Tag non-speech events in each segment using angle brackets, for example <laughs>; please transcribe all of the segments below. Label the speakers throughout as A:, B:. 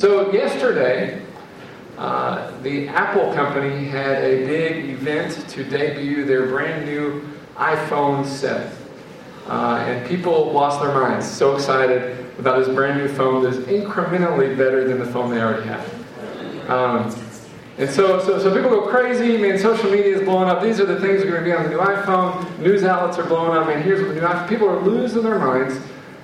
A: So, yesterday, uh, the Apple company had a big event to debut their brand new iPhone 7. Uh, and people lost their minds, so excited about this brand new phone that's incrementally better than the phone they already have. Um, and so, so, so people go crazy. Man, social media is blowing up. These are the things that are going to be on the new iPhone. News outlets are blowing up. Man, here's what the new iPhone. People are losing their minds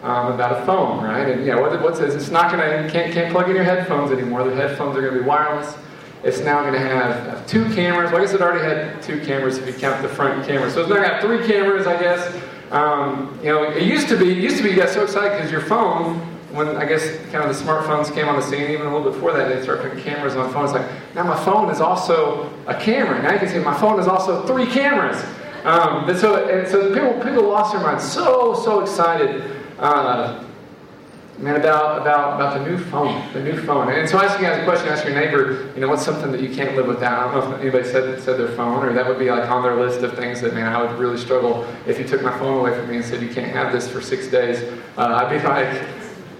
A: um, about a phone, right? And yeah, what, what says it's not going to can't can't plug in your headphones anymore. The headphones are going to be wireless. It's now going to have, have, two cameras. Well, I guess it already had two cameras if you count the front camera. So it's now have three cameras, I guess. Um, you know, it used to be it used to be you got so excited because your phone, when I guess kind of the smartphones came on the scene, even a little before that, they started putting cameras on phones. Like now my phone is also a camera. Now you can see my phone is also three cameras. Um, and so, and so people people lost their minds. So so excited uh, man, about, about, about the new phone, the new phone. And so ask you guys a question, ask your neighbor, you know, what's something that you can't live without? I don't know if anybody said, said their phone, or that would be like on their list of things that, man, I would really struggle if you took my phone away from me and said, you can't have this for six days. Uh, I'd be like,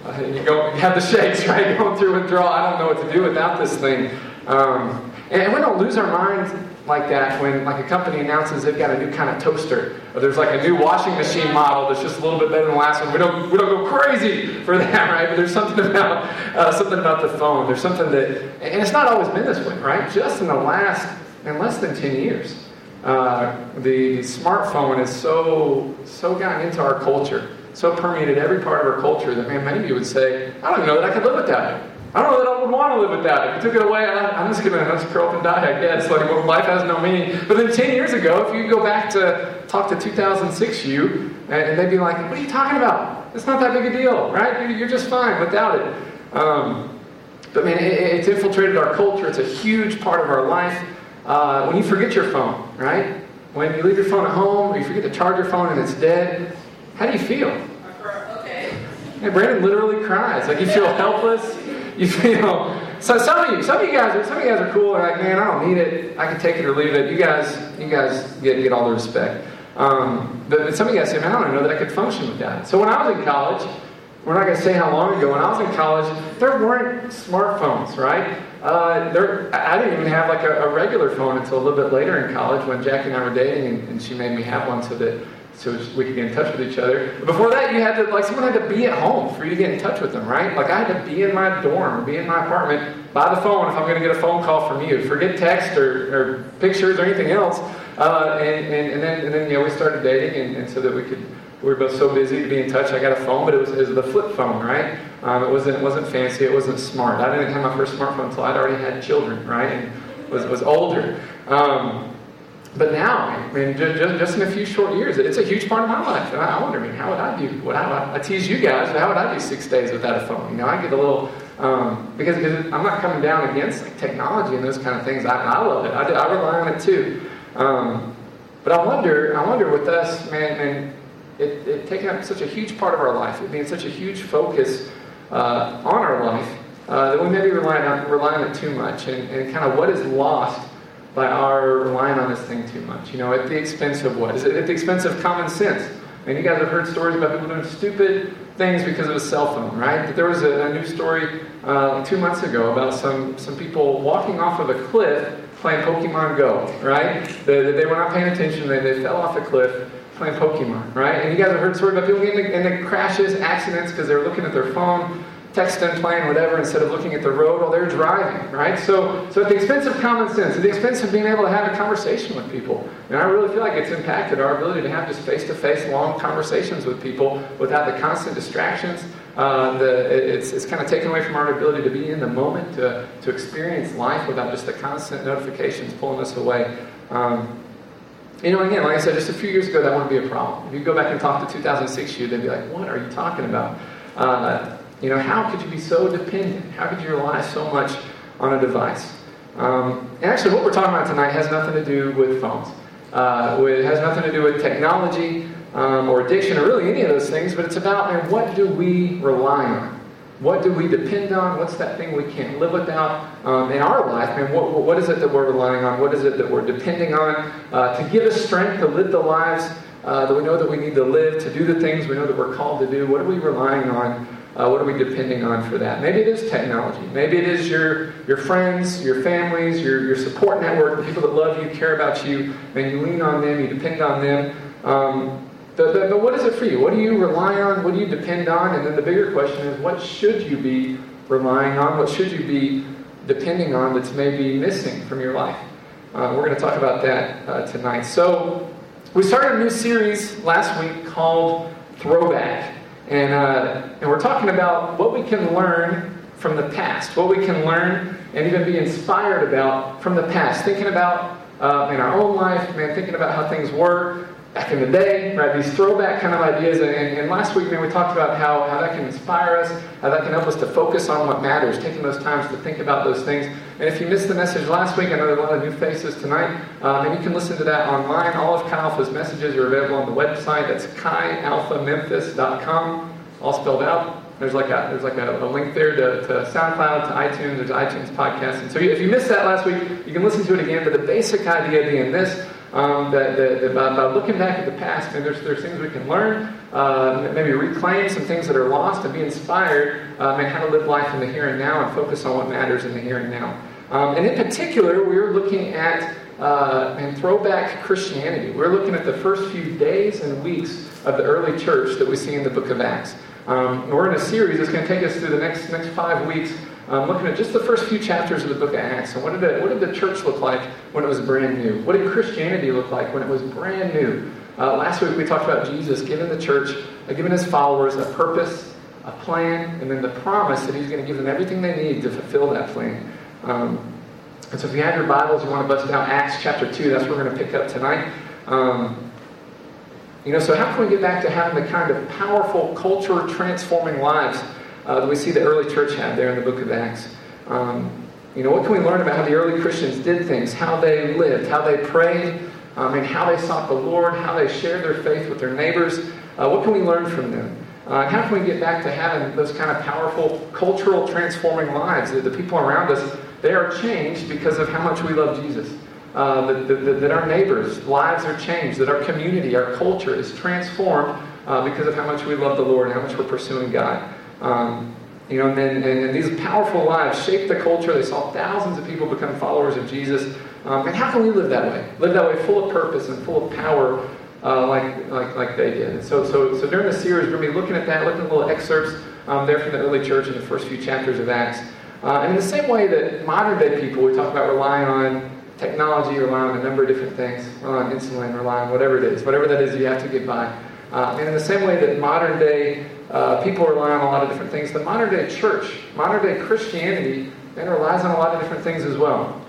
A: uh, you go, you have the shakes, <laughs> right? Going through withdrawal. I don't know what to do without this thing. Um, and we don't lose our minds like that when like a company announces they've got a new kind of toaster or there's like a new washing machine model that's just a little bit better than the last one. We don't we don't go crazy for that <laughs> right? But there's something about uh, something about the phone. There's something that and it's not always been this way right? Just in the last in less than 10 years uh, the, smartphone is so so gotten into our culture so permeated every part of our culture that man many of you would say i don't even know that i could live without it I don't know that I would want to live without it. If you took it away, I'm just going to just curl up and die, I guess. Like, well, life has no meaning. But then 10 years ago, if you go back to talk to 2006 you, and they'd be like, what are you talking about? It's not that big a deal, right? You're just fine without it. Um, but man, it's infiltrated our culture. It's a huge part of our life. Uh, when you forget your phone, right? When you leave your phone at home, or you forget to charge your phone and it's dead, how do you feel? Okay. Brandon literally cries. Like you feel <laughs> helpless. <laughs> You know, so some of you, some of you guys, are, some of you guys are cool. Like, man, I don't need it. I can take it or leave it. You guys, you guys get get all the respect. Um, but some of you guys say, man, I don't know that I could function with that. So when I was in college, we're not going to say how long ago. When I was in college, there weren't smartphones, right? Uh, there, I didn't even have like a, a, regular phone until a little bit later in college when Jackie and I were dating, and, and she made me have one so that so we could get in touch with each other. Before that, you had to, like, someone had to be at home for you to get in touch with them, right? Like, I had to be in my dorm, be in my apartment by the phone if I'm going to get a phone call from you. Forget text or, or pictures or anything else. Uh, and, and, and, then, and then, you know, we started dating, and, and so that we could, we were both so busy to be in touch. I got a phone, but it was, it was the flip phone, right? Um, it, wasn't, it wasn't fancy, it wasn't smart. I didn't have my first smartphone until I'd already had children, right? And was, was older. Um, but now, I mean, just, just in a few short years, it's a huge part of my life. And I wonder, I mean, how would I do? What I, I tease you guys, how would I do six days without a phone? You know, I get a little um, because, because I'm not coming down against like, technology and those kind of things. I, I love it. I, I rely on it too. Um, but I wonder, I wonder with us, man, man, it, it taking up such a huge part of our life, it being such a huge focus uh, on our life, uh, that we maybe rely on, rely on it too much, and, and kind of what is lost by our relying on this thing too much. You know, at the expense of what? Is it at the expense of common sense? And you guys have heard stories about people doing stupid things because of a cell phone, right? But there was a, a news story uh, two months ago about some, some people walking off of a cliff playing Pokemon Go, right? They, they were not paying attention, they, they fell off a cliff playing Pokemon, right? And you guys have heard stories about people getting into crashes, accidents because they were looking at their phone texting, playing, whatever, instead of looking at the road while they're driving, right? So, so at the expense of common sense, at the expense of being able to have a conversation with people, and I really feel like it's impacted our ability to have just face-to-face long conversations with people without the constant distractions. Uh, the, it's, it's kind of taken away from our ability to be in the moment, to, to experience life without just the constant notifications pulling us away. Um, you know, again, like I said, just a few years ago, that wouldn't be a problem. If you go back and talk to 2006 you, they'd be like, what are you talking about? Uh, you know, how could you be so dependent? How could you rely so much on a device? Um, and actually, what we're talking about tonight has nothing to do with phones. Uh, it has nothing to do with technology um, or addiction or really any of those things, but it's about man, what do we rely on? What do we depend on? What's that thing we can't live without um, in our life? And what, what is it that we're relying on? What is it that we're depending on uh, to give us strength to live the lives uh, that we know that we need to live, to do the things we know that we're called to do? What are we relying on Uh, what are we depending on for that? Maybe it is technology. Maybe it is your, your friends, your families, your, your support network, the people that love you, care about you, and you lean on them, you depend on them. Um, but, what is it for you? What do you rely on? What do you depend on? And then the bigger question is, what should you be relying on? What should you be depending on that's maybe missing from your life? Uh, we're going to talk about that uh, tonight. So, we started a new series last week called Throwback. And, uh, and we're talking about what we can learn from the past, what we can learn and even be inspired about from the past. Thinking about uh, in our own life, man, thinking about how things were, back in the day, right? These throwback kind of ideas. And, and, last week, man, we talked about how, how that can inspire us, how that can help us to focus on what matters, taking those times to think about those things. And if you missed the message last week, I know there are a lot of new faces tonight, um, and you can listen to that online. All of Chi Alpha's messages are available on the website. That's chialphamemphis.com, all spelled out. There's like a there's like a, a link there to, to, SoundCloud, to iTunes. There's iTunes podcast. And so if you missed that last week, you can listen to it again. But the basic idea being this: um, that, that, that by, by, looking back at the past, and there's, there's things we can learn, uh, maybe reclaim some things that are lost and be inspired um, and how to live life in the here and now and focus on what matters in the here and now. Um, and in particular, we're looking at uh, and throwback Christianity. We're looking at the first few days and weeks of the early church that we see in the book of Acts. Um, we're in a series that's going to take us through the next, next five weeks um, looking at just the first few chapters of the book of Acts. And what did, the, what did the church look like when it was brand new? What did Christianity look like when it was brand new? Uh, last week we talked about Jesus giving the church, uh, giving his followers a purpose, a plan, and then the promise that he's going to give them everything they need to fulfill that plan. Um, and so if you have your Bibles, you want to bust out Acts chapter 2, that's what we're going to pick up tonight. Um, you know, so how can we get back to having the kind of powerful, culture transforming lives uh, that we see the early church had there in the book of Acts. Um, you know, what can we learn about how the early Christians did things, how they lived, how they prayed, um, and how they sought the Lord, how they shared their faith with their neighbors? Uh, what can we learn from them? Uh, how can we get back to having those kind of powerful, cultural transforming lives? That the people around us, they are changed because of how much we love Jesus. Uh, that, that, that, our neighbors' lives are changed, that our community, our culture is transformed uh, because of how much we love the Lord and how much we're pursuing God. Um, you know, and, and, and, these powerful lives shaped the culture. They saw thousands of people become followers of Jesus. Um, and how can we live that way? Live that way full of purpose and full of power uh, like, like, like they did. And so, so, so during the series, we're going to be looking at that, looking at little excerpts um, there from the early church in the first few chapters of Acts. Uh, and in the same way that modern day people, we talk about relying on technology, relying on a number of different things, relying on insulin, relying on whatever it is, whatever that is you have to get by. Uh, and in the same way that modern day uh, people rely on a lot of different things. The modern day church, modern day Christianity, then relies on a lot of different things as well.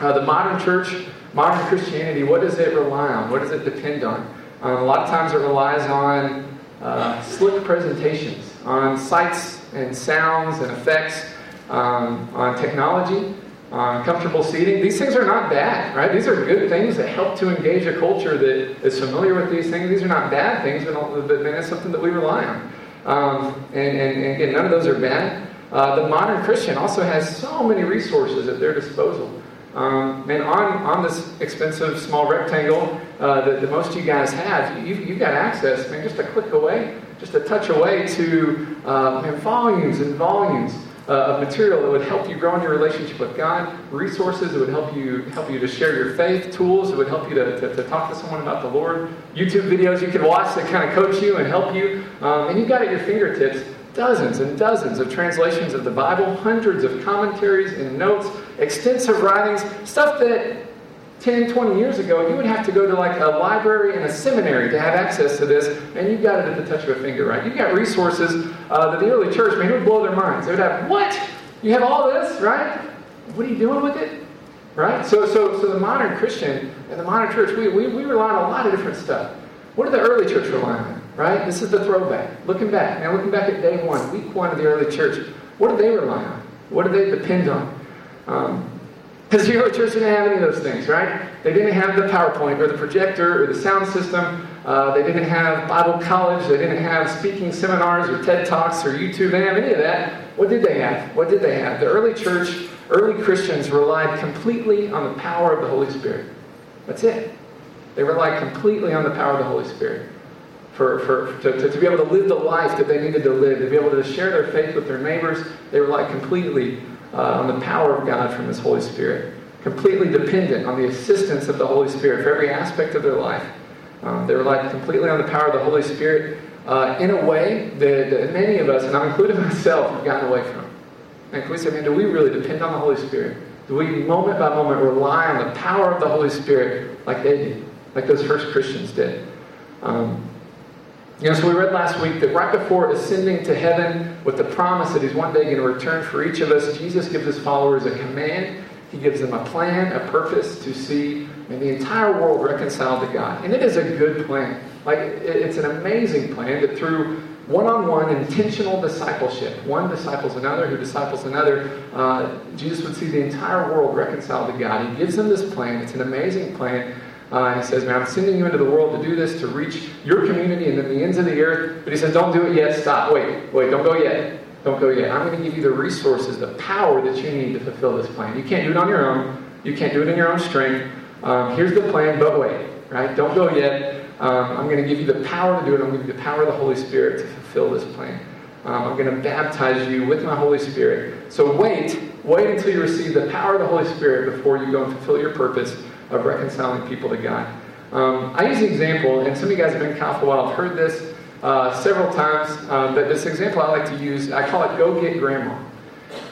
A: Uh, the modern church, modern Christianity, what does it rely on? What does it depend on? Um, a lot of times it relies on uh, slick presentations, on sights and sounds and effects, um, on technology, on comfortable seating. These things are not bad, right? These are good things that help to engage a culture that is familiar with these things. These are not bad things, but, but it's something that we rely on. Um, and, and, and, again, none of those are bad. Uh, the modern Christian also has so many resources at their disposal. Um, and on, on this expensive small rectangle uh, that, that most of you guys have, you, you've got access, man, just a click away, just a touch away to uh, man, volumes and volumes uh, of material that would help you grow in your relationship with God, resources that would help you help you to share your faith, tools that would help you to, to, to talk to someone about the Lord, YouTube videos you can watch that kind of coach you and help you. Um, and you've got at your fingertips dozens and dozens of translations of the Bible, hundreds of commentaries and notes, extensive writings, stuff that 10, 20 years ago, you would have to go to like a library and a seminary to have access to this, and you've got it at the touch of a finger, right? You've got resources uh, that the early church, man, it would blow their minds. They would have, what? You have all this, right? What are you doing with it? Right? So, so, so the modern Christian and the modern church, we, we, we rely on a lot of different stuff. What did the early church rely on? Right? This is the throwback. Looking back. Now, looking back at day one, week one of the early church, what did they rely on? What did they depend on? Um, because early church didn't have any of those things, right? They didn't have the PowerPoint or the projector or the sound system. Uh, they didn't have Bible college. They didn't have speaking seminars or TED Talks or YouTube. They didn't have any of that. What did they have? What did they have? The early church, early Christians relied completely on the power of the Holy Spirit. That's it. They relied completely on the power of the Holy Spirit. for, for, to, to, to, be able to live the life that they needed to live, to be able to share their faith with their neighbors. They relied completely uh, on the power of God from His Holy Spirit, completely dependent on the assistance of the Holy Spirit for every aspect of their life. Um, they relied completely on the power of the Holy Spirit uh, in a way that, that, many of us, and I'm including <laughs> myself, have gotten away from. And can we say, man, do we really depend on the Holy Spirit? Do we, moment by moment, rely on the power of the Holy Spirit like they did, like those first Christians did? Um, you know, so we read last week that right before ascending to heaven with the promise that he's one day going to return for each of us, Jesus gives his followers a command. He gives them a plan, a purpose to see and the entire world reconciled to God. And it is a good plan. Like, it's an amazing plan that through one on one intentional discipleship, one disciples another, who disciples another, uh, Jesus would see the entire world reconciled to God. He gives them this plan. It's an amazing plan. Uh, he says, Man, I'm sending you into the world to do this, to reach your community and then the ends of the earth. But he says, Don't do it yet. Stop. Wait, wait, don't go yet. Don't go yet. I'm going to give you the resources, the power that you need to fulfill this plan. You can't do it on your own. You can't do it in your own strength. Um, here's the plan, but wait, right? Don't go yet. Um, I'm going to give you the power to do it. I'm going to give you the power of the Holy Spirit to fulfill this plan. Um, I'm going to baptize you with my Holy Spirit. So wait, wait until you receive the power of the Holy Spirit before you go and fulfill your purpose of reconciling people to God. Um, I use the example, and some of you guys have been Cal for a while, I've heard this uh, several times, um, but this example I like to use, I call it go get grandma.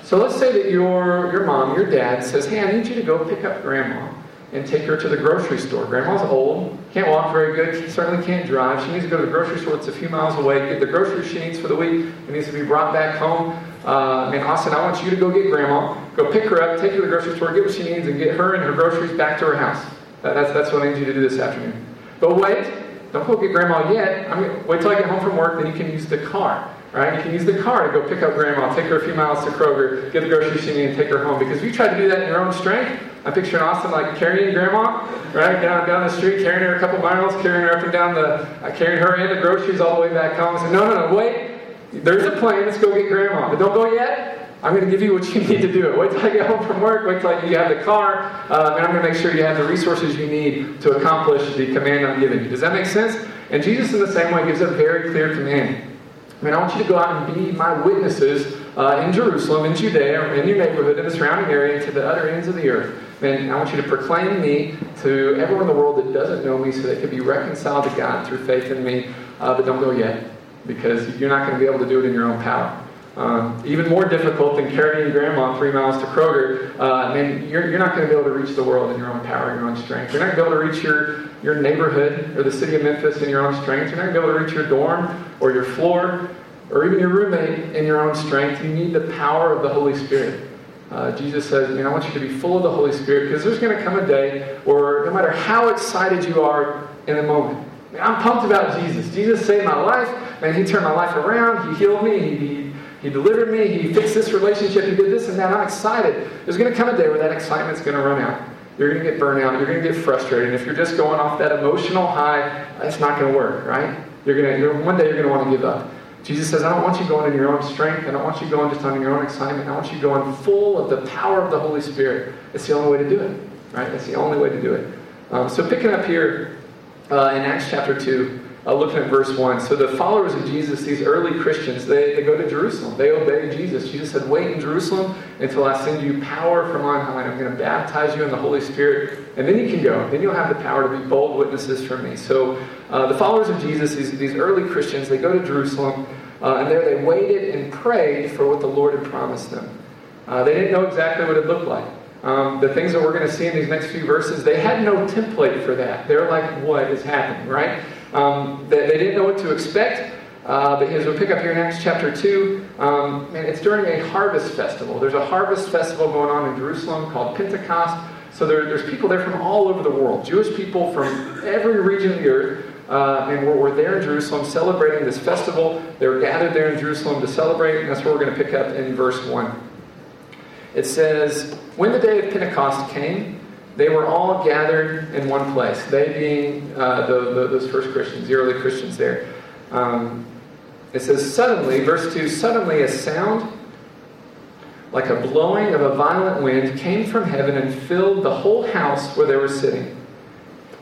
A: So let's say that your, your mom, your dad says, hey, I need you to go pick up grandma and take her to the grocery store. Grandma's old, can't walk very good, she certainly can't drive. She needs to go to the grocery store, it's a few miles away, get the groceries she needs for the week, it needs to be brought back home. Uh, and Austin, I want you to go get grandma, go pick her up, take her to the grocery store, get what she needs, and get her and her groceries back to her house. That's, that's what I need you to do this afternoon. But wait, don't go get grandma yet. I mean, wait till I get home from work, then you can use the car. Right? You can use the car to go pick up grandma, take her a few miles to Kroger, get the groceries she needs, and take her home. Because if you try to do that in your own strength, I'm picturing Austin like carrying grandma, right, down down the street, carrying her a couple miles, carrying her up and down the, uh, carrying her and the groceries all the way back home. I said, no, no, no, wait. There's a plan. Let's go get grandma. But don't go yet. I'm going to give you what you <laughs> need to do it. Wait till I get home from work. Wait till you have the car. Uh, and I'm going to make sure you have the resources you need to accomplish the command I'm giving you. Does that make sense? And Jesus, in the same way, gives a very clear command. I mean, I want you to go out and be my witnesses uh, in Jerusalem, in Judea, in your neighborhood, in the surrounding area, and to the other ends of the earth. And I want you to proclaim me to everyone in the world that doesn't know me so they can be reconciled to God through faith in me. Uh, but don't go yet, because you're not going to be able to do it in your own power. Um, even more difficult than carrying grandma three miles to Kroger, uh, and you're, you're not going to be able to reach the world in your own power, your own strength. You're not going to be able to reach your, your neighborhood or the city of Memphis in your own strength. You're not going to be able to reach your dorm or your floor or even your roommate in your own strength. You need the power of the Holy Spirit. Uh, Jesus says, I want you to be full of the Holy Spirit because there's going to come a day where no matter how excited you are in the moment, I'm pumped about Jesus. Jesus saved my life, and He turned my life around. He healed me. He, he, he delivered me. He fixed this relationship. He did this and that. I'm excited. There's going to come a day where that excitement's going to run out. You're going to get burnt out. You're going to get frustrated. And if you're just going off that emotional high, it's not going to work, right? You're going to, one day you're going to want to give up. Jesus says, I don't want you going in your own strength. I don't want you going just on your own excitement. I want you going full of the power of the Holy Spirit. It's the only way to do it, right? That's the only way to do it. Um, so picking up here uh, in Acts chapter 2, uh, looking at verse 1. So the followers of Jesus, these early Christians, they, they go to Jerusalem. They obey Jesus. Jesus said, Wait in Jerusalem until I send you power from on high. I'm going to baptize you in the Holy Spirit. And then you can go. Then you'll have the power to be bold witnesses for me. So uh, the followers of Jesus, these, these early Christians, they go to Jerusalem. Uh, and there they waited and prayed for what the Lord had promised them. Uh, they didn't know exactly what it looked like. Um, the things that we're going to see in these next few verses, they had no template for that. They're like, what is happening, right? Um, they, they, didn't know what to expect. Uh, but as we pick up here in Acts chapter 2, um, and it's during a harvest festival. There's a harvest festival going on in Jerusalem called Pentecost. So there, there's people there from all over the world, Jewish people from every region of the earth. Uh, and we're, we're, there in Jerusalem celebrating this festival. They're gathered there in Jerusalem to celebrate, and that's what we're going to pick up in verse 1. It says, When the day of Pentecost came, they were all gathered in one place. They being uh, the, the, those first Christians, the early Christians there. Um, it says, suddenly, verse 2 suddenly a sound like a blowing of a violent wind came from heaven and filled the whole house where they were sitting.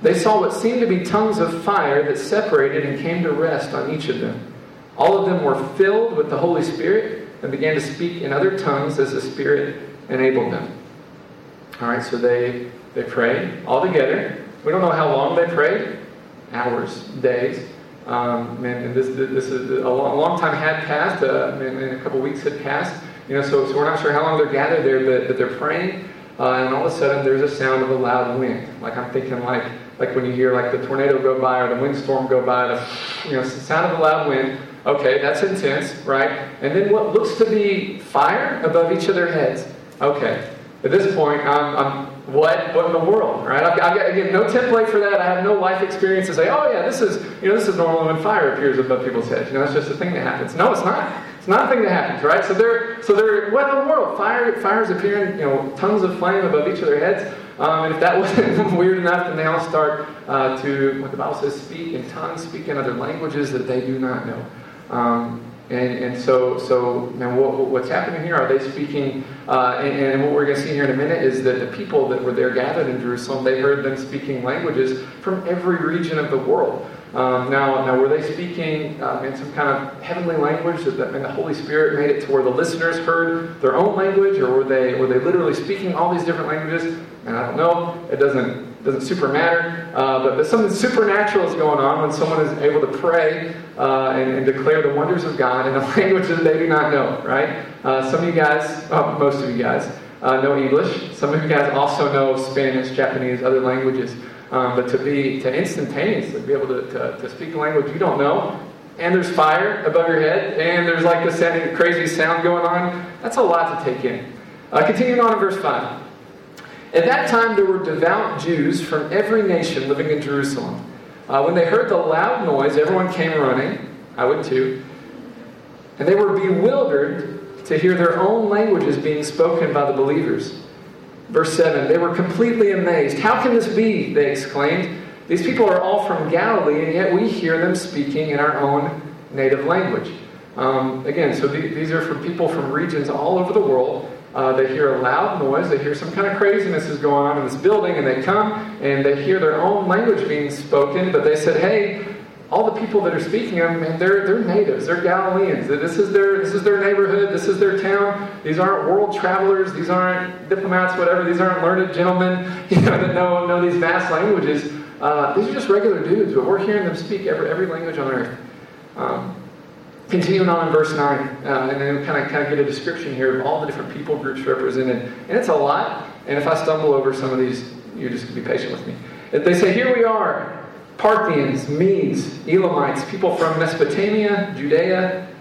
A: They saw what seemed to be tongues of fire that separated and came to rest on each of them. All of them were filled with the Holy Spirit and began to speak in other tongues as the Spirit enabled them. All right, so they, they prayed all together. We don't know how long they prayed hours, days. Um, and, and this, this is a long, long time had passed, uh, and, a couple weeks had passed. You know, so, so we're not sure how long they're gathered there, but, but they're praying, uh, and all of a sudden there's a sound of a loud wind. Like I'm thinking, like like when you hear like the tornado go by or the windstorm go by, the you know sound of a loud wind. Okay, that's intense, right? And then what looks to be fire above each of their heads. Okay, at this point, I'm, I'm what? What in the world, right? I've, got again no template for that. I have no life experience to say, oh yeah, this is you know this is normal when fire appears above people's heads. You know, it's just a thing that happens. No, it's not. It's not a thing that happens, right? So they're so they're what in the world? Fire fires appearing, you know, tongues of flame above each of their heads. Um, and if that <laughs> wasn't weird enough, then they all start uh, to what the Bible says, speak in tongues, speak in other languages that they do not know. Um, and, and so, so what, what's happening here? Are they speaking? Uh, and, and, what we're going to see here in a minute is that the people that were there gathered in Jerusalem, they heard them speaking languages from every region of the world. Um, now, now, were they speaking um, in some kind of heavenly language that the, and the Holy Spirit made it to where the listeners heard their own language, or were they were they literally speaking all these different languages? And I don't know. It doesn't doesn't super matter. Uh, but, but something supernatural is going on when someone is able to pray uh, and, and, declare the wonders of God in a <laughs> language that they do not know, right? Uh, some of you guys, oh, most of you guys, uh, know English. Some of you guys also know Spanish, Japanese, other languages. Um, but to be, to instantaneously be able to, to, to speak a language you don't know, and there's fire above your head, and there's like this crazy sound going on, that's a lot to take in. Uh, continuing on in verse 5. At that time, there were devout Jews from every nation living in Jerusalem. Uh, when they heard the loud noise, everyone came running. I would too. And they were bewildered to hear their own languages being spoken by the believers. Verse 7 They were completely amazed. How can this be? They exclaimed. These people are all from Galilee, and yet we hear them speaking in our own native language. Um, again, so these are from people from regions all over the world. Uh, they hear a loud noise. They hear some kind of craziness is going on in this building, and they come and they hear their own language being spoken. But they said, "Hey, all the people that are speaking them, man, they're they're natives. They're Galileans. This is their this is their neighborhood. This is their town. These aren't world travelers. These aren't diplomats. Whatever. These aren't learned gentlemen, <laughs> you know, that know know these vast languages. Uh, these are just regular dudes, but we're hearing them speak every every language on earth." Um, Continuing on in verse 9, uh, and then kind of kind of get a description here of all the different people groups represented. And it's a lot, and if I stumble over some of these, you're just be patient with me. They say, Here we are Parthians, Medes, Elamites, people from Mesopotamia, Judea,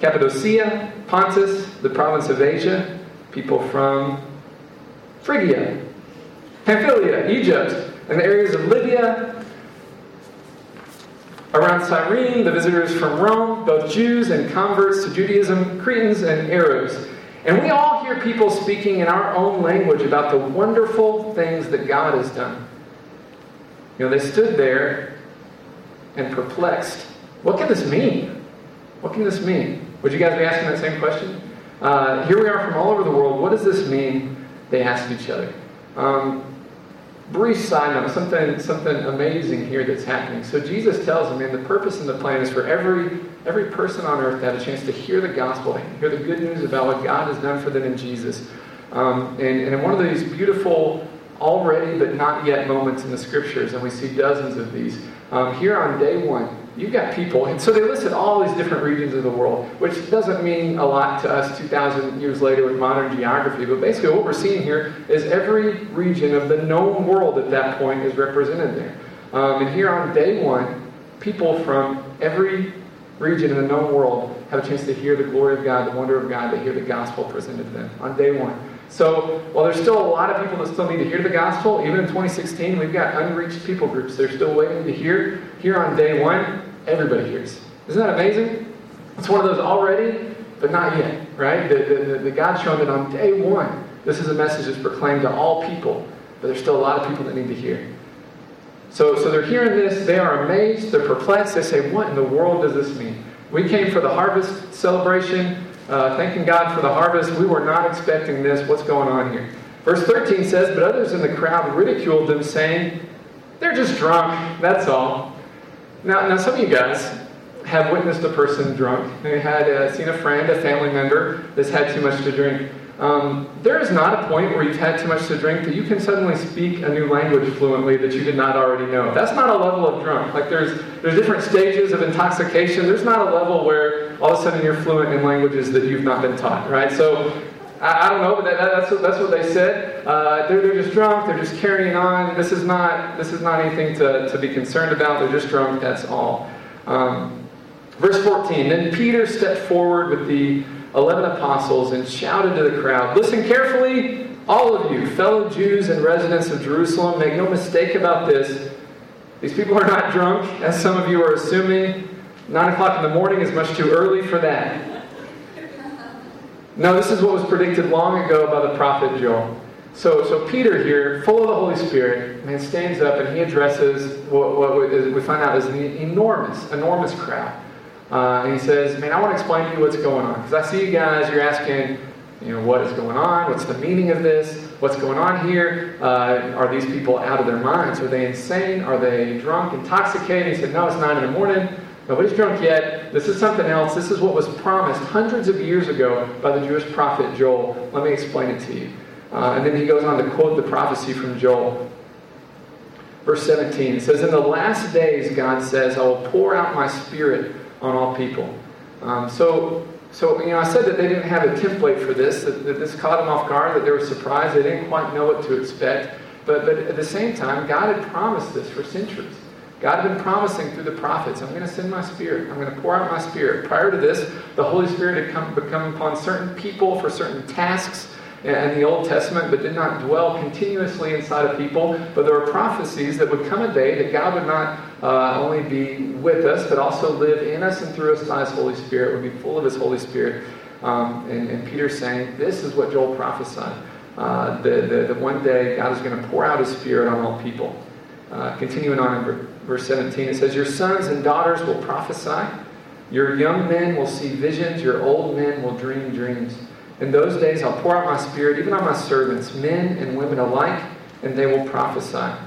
A: Cappadocia, Pontus, the province of Asia, people from Phrygia, Pamphylia, Egypt, and the areas of Libya, Around Cyrene, the visitors from Rome, both Jews and converts to Judaism, Cretans and Arabs. And we all hear people speaking in our own language about the wonderful things that God has done. You know, they stood there and perplexed. What can this mean? What can this mean? Would you guys be asking that same question? Uh, here we are from all over the world. What does this mean? They asked each other. Um, brief side note, something, something amazing here that's happening. So Jesus tells them, and the purpose and the plan is for every, every person on earth to have a chance to hear the gospel, hear the good news about what God has done for them in Jesus. Um, and, and in one of these beautiful, already but not yet moments in the scriptures, and we see dozens of these, um, here on day one, you've got people, and so they listed all these different regions of the world, which doesn't mean a lot to us 2,000 years later with modern geography, but basically what we're seeing here is every region of the known world at that point is represented there. Um, and here on day one, people from every region in the known world have a chance to hear the glory of God, the wonder of God, to hear the gospel presented to them on day one. So while there's still a lot of people that still need to hear the gospel, even in 2016, we've got unreached people groups. They're still waiting to hear. Here on day one, everybody hears. Isn't that amazing? It's one of those already, but not yet, right? The, the, the God's shown that on day one, this is a message that's proclaimed to all people, but there's still a lot of people that need to hear. So, so they're hearing this, they are amazed, they're perplexed, they say, What in the world does this mean? We came for the harvest celebration uh, thanking God for the harvest. We were not expecting this. What's going on here? Verse 13 says, But others in the crowd ridiculed them, saying, They're just drunk, that's all. Now, now some of you guys have witnessed a person drunk. They had uh, seen a friend, a family member that's had too much to drink. Um, there is not a point where you've had too much to drink that you can suddenly speak a new language fluently that you did not already know. That's not a level of drunk. Like there's there's different stages of intoxication. There's not a level where all of a sudden you're fluent in languages that you've not been taught, right? So I, I don't know, but that, that's, what, that's what they said. Uh, they're, they're just drunk. They're just carrying on. This is not this is not anything to, to be concerned about. They're just drunk. That's all. Um, verse 14. Then Peter stepped forward with the 11 apostles and shouted to the crowd, Listen carefully, all of you, fellow Jews and residents of Jerusalem, make no mistake about this. These people are not drunk, as some of you are assuming. Nine o'clock in the morning is much too early for that. No, this is what was predicted long ago by the prophet Joel. So, so Peter here, full of the Holy Spirit, man, stands up and he addresses what, what we find out is an enormous, enormous crowd. Uh, and he says, Man, I want to explain to you what's going on. Because I see you guys, you're asking, you know, what is going on? What's the meaning of this? What's going on here? Uh, are these people out of their minds? Are they insane? Are they drunk, intoxicated? He said, No, it's nine in the morning. Nobody's drunk yet. This is something else. This is what was promised hundreds of years ago by the Jewish prophet Joel. Let me explain it to you. Uh, and then he goes on to quote the prophecy from Joel. Verse 17 it says, In the last days, God says, I will pour out my spirit on all people. Um, so, so, you know, I said that they didn't have a template for this, that, that, this caught them off guard, that they were surprised, they didn't quite know what to expect. But, but at the same time, God had promised this for centuries. God had been promising through the prophets, I'm going to send my spirit. I'm going to pour out my spirit. Prior to this, the Holy Spirit had come, become upon certain people for certain tasks in the Old Testament, but did not dwell continuously inside of people. But there were prophecies that would come a day that God would not uh, only be with us, but also live in us and through us by His Holy Spirit, would be full of His Holy Spirit. Um, and, and Peter's saying, this is what Joel prophesied. Uh, the, one day God is going to pour out His Spirit on all people. Uh, continuing on in verse 17, it says, Your sons and daughters will prophesy. Your young men will see visions. Your old men will dream dreams. In those days I'll pour out my spirit even on my servants, men and women alike, and they will prophesy.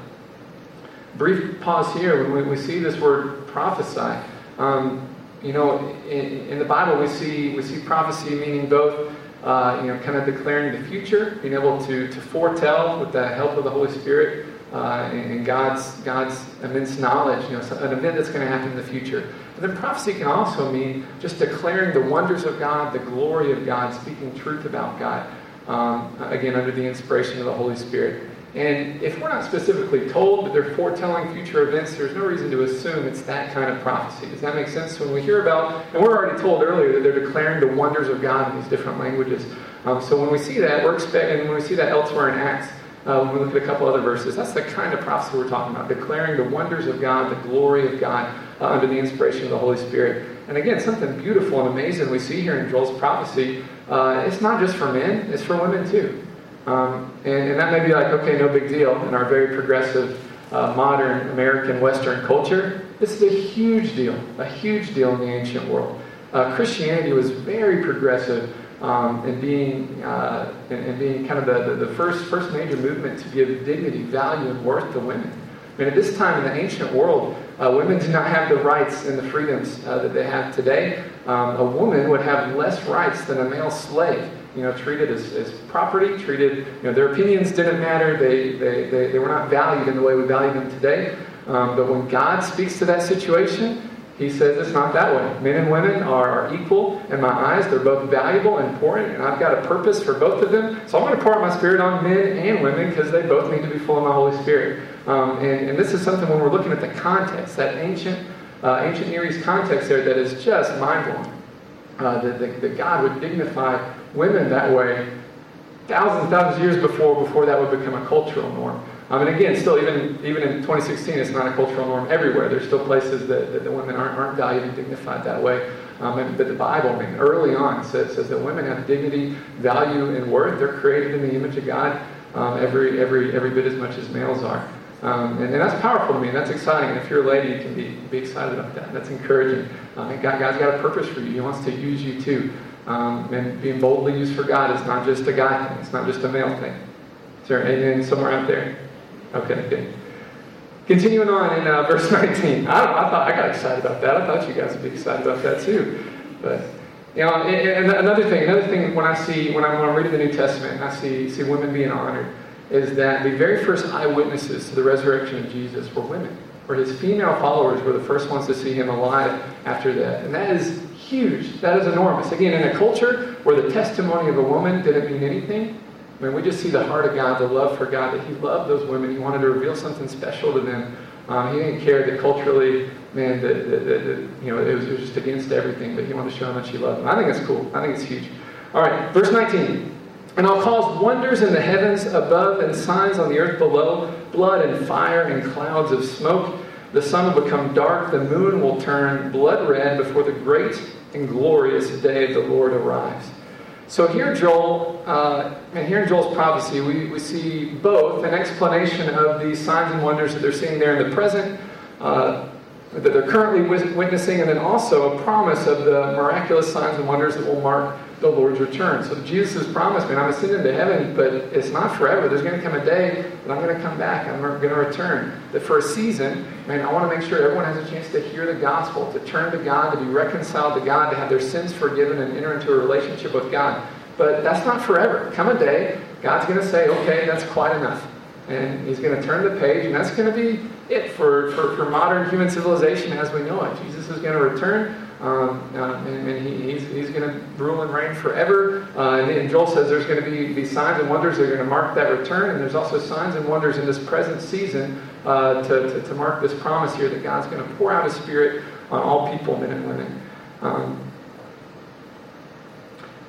A: Brief pause here when we, see this word prophesy. Um, you know, in, in, the Bible we see we see prophecy meaning both uh, you know kind of declaring the future, being able to to foretell with the help of the Holy Spirit uh, and God's God's immense knowledge. You know, an event that's going to happen in the future. But then prophecy can also mean just declaring the wonders of God, the glory of God, speaking truth about God, um, again, under the inspiration of the Holy Spirit. And if we're not specifically told that they're foretelling future events, there's no reason to assume it's that kind of prophecy. Does that make sense? When we hear about, and we're already told earlier that they're declaring the wonders of God in these different languages. Um, so when we see that, we're expecting, when we see that elsewhere in Acts, uh, when we look at a couple other verses, that's the kind of prophecy we're talking about, declaring the wonders of God, the glory of God uh, under the inspiration of the Holy Spirit. And again, something beautiful and amazing we see here in Joel's prophecy. Uh, it's not just for men, it's for women too. Um, and, and, that may be like, okay, no big deal in our very progressive, uh, modern American Western culture. This is a huge deal, a huge deal in the ancient world. Uh, Christianity was very progressive um, and being uh, and, and, being kind of the, the, the, first first major movement to give dignity, value, and worth to women. I mean, at this time in the ancient world, uh, women did not have the rights and the freedoms uh, that they have today. Um, a woman would have less rights than a male slave. You know, treated as, as property, treated, you know, their opinions didn't matter. They, they, they, they were not valued in the way we value them today. Um, but when God speaks to that situation, he says it's not that way. Men and women are, are, equal in my eyes. They're both valuable and important, and I've got a purpose for both of them. So I'm going to pour out my spirit on men and women because they both need to be full of my Holy Spirit. Um, and, and, this is something when we're looking at the context, that ancient, uh, ancient Near East context there, that is just mind blowing. Uh, that, that, that God would dignify women that way thousands and thousands of years before, before that would become a cultural norm. And again, still, even, even in 2016, it's not a cultural norm everywhere. There's still places that, that the women aren't, aren't valued and dignified that way. Um, and, but the Bible, I mean, early on says, says that women have dignity, value, and worth. They're created in the image of God um, every, every, every bit as much as males are. Um, and, and, that's powerful to me, and that's exciting. And if you're a lady, you can be, be excited about that. That's encouraging. Um, and God, God's got a purpose for you. He wants to use you too. Um, and being boldly used for God is not just a guy thing. It's not just a male thing. Is there amen somewhere out there? Okay, good. Continuing on in uh, verse <laughs> 19. I, I, thought I got excited about that. I thought you guys would be excited about that too. But you know, and, and another thing, another thing when I see when I'm, when I'm reading the New Testament and I see see women being honored, is that the very first eyewitnesses to the resurrection of Jesus were women. Where his female followers were the first ones to see him alive after that, and that is huge. That is enormous. Again, in a culture where the testimony of a woman didn't mean anything, I mean, we just see the heart of God, the love for God, that He loved those women. He wanted to reveal something special to them. Um, he didn't care that culturally, man, that, you know, it was, it was, just against everything, but He wanted to show them that He loved them. I think it's cool. I think it's huge. All right, verse 19. And I'll cause wonders in the heavens above and signs on the earth below, blood and fire and clouds of smoke. The sun will become dark, the moon will turn blood red before the great and glorious day of the Lord arrives. So here, Joel, uh, and here in Joel's prophecy, we, we see both an explanation of these signs and wonders that they're seeing there in the present, uh, that they're currently witnessing, and then also a promise of the miraculous signs and wonders that will mark the Lord's return. So Jesus has promised me, I'm ascending to heaven, but it's not forever. There's going to come a day that I'm going to come back. I'm going to return. That for a season, man, I want to make sure everyone has a chance to hear the gospel, to turn to God, to be reconciled to God, to have their sins forgiven and enter into a relationship with God. But that's not forever. Come a day, God's going to say, okay, that's quite enough. And he's going to turn the page, and that's going to be it for, for, for modern human civilization as we know it. Jesus is going to return. Um, uh, and, and he, he's, he's going to rule and reign forever. Uh, and, and, Joel says there's going to be, be signs and wonders that are going to mark that return. And there's also signs and wonders in this present season uh, to, to, to, mark this promise here that God's going to pour out His Spirit on all people, men and women. Um,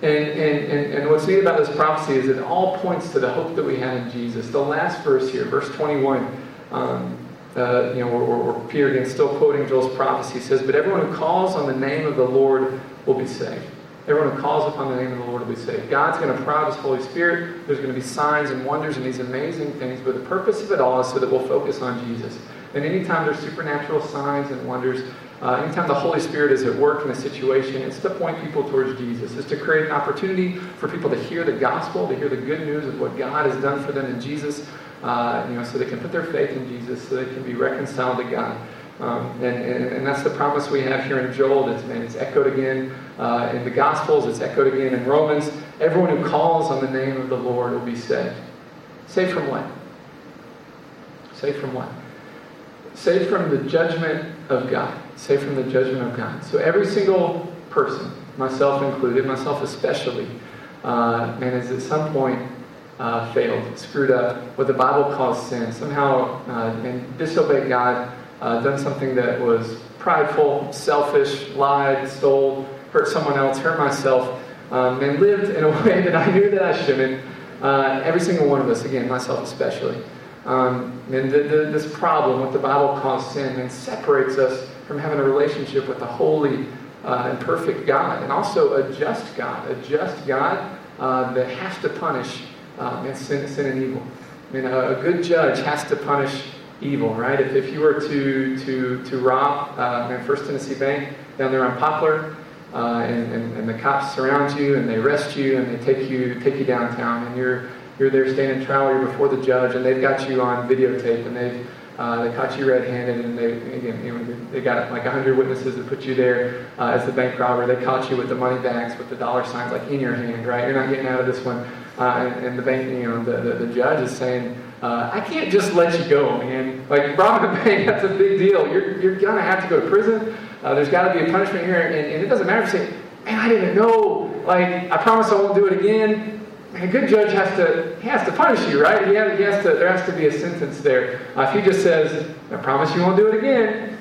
A: and, and, and, and, what's neat about this prophecy is it all points to the hope that we have in Jesus. The last verse here, verse 21, um, uh, you know, where, where, Peter again still quoting Joel's prophecy says, "But everyone who calls on the name of the Lord will be saved." Everyone who calls upon the name of the Lord will be saved. God's going to out His Holy Spirit. There's going to be signs and wonders and these amazing things, but the purpose of it all is so that we'll focus on Jesus. And anytime there's supernatural signs and wonders, uh, anytime the Holy Spirit is at work in a situation, it's to point people towards Jesus. It's to create an opportunity for people to hear the gospel, to hear the good news of what God has done for them in Jesus, uh, you know, so they can put their faith in Jesus, so they can be reconciled to God. Um, and, and, and, that's the promise we have here in Joel. It's, echoed again uh, in the Gospels. It's echoed again in Romans. Everyone who calls on the name of the Lord will be saved. Saved from what? Saved from what? Saved from the judgment of God. Saved from the judgment of God. So every single person, myself included, myself especially, uh, man, is at some point uh, failed, screwed up, what the Bible calls sin, somehow uh, and disobeyed God, uh, done something that was prideful, selfish, lied, stole, hurt someone else, hurt myself, um, and lived in a <laughs> way that I knew that I shouldn't. Uh, every single one of us, again, myself especially. Um, and the, the, this problem, what the Bible calls sin, and separates us from having a relationship with a holy uh, and perfect God, and also a just God, a just God uh, that has to punish um, sin, sin and evil. I mean, a, a, good judge has to punish evil, right? If, if you were to, to, to rob uh, First Tennessee Bank down there on Poplar, uh, and, and, and, the cops surround you and they arrest you and they take you take you downtown and you're you're there standing trial you're before the judge and they've got you on videotape and they've uh, they caught you red-handed and they again you know, they got like 100 witnesses that put you there uh, as the bank robber they caught you with the money bags with the dollar signs like in your hand right you're not getting out of this one uh, and, and, the bank, you know, the, the, the judge is saying, uh, I can't just let you go, man. Like, robbing a bank, that's a big deal. You're, you're to have to go to prison. Uh, there's got to be a punishment here. And, and, it doesn't matter if you say, man, I didn't know. Like, I promise I won't do it again. A good judge has to, he has to punish you, right? He has, he has to, there has to be a sentence there. Uh, if he just says, I promise you won't do it again,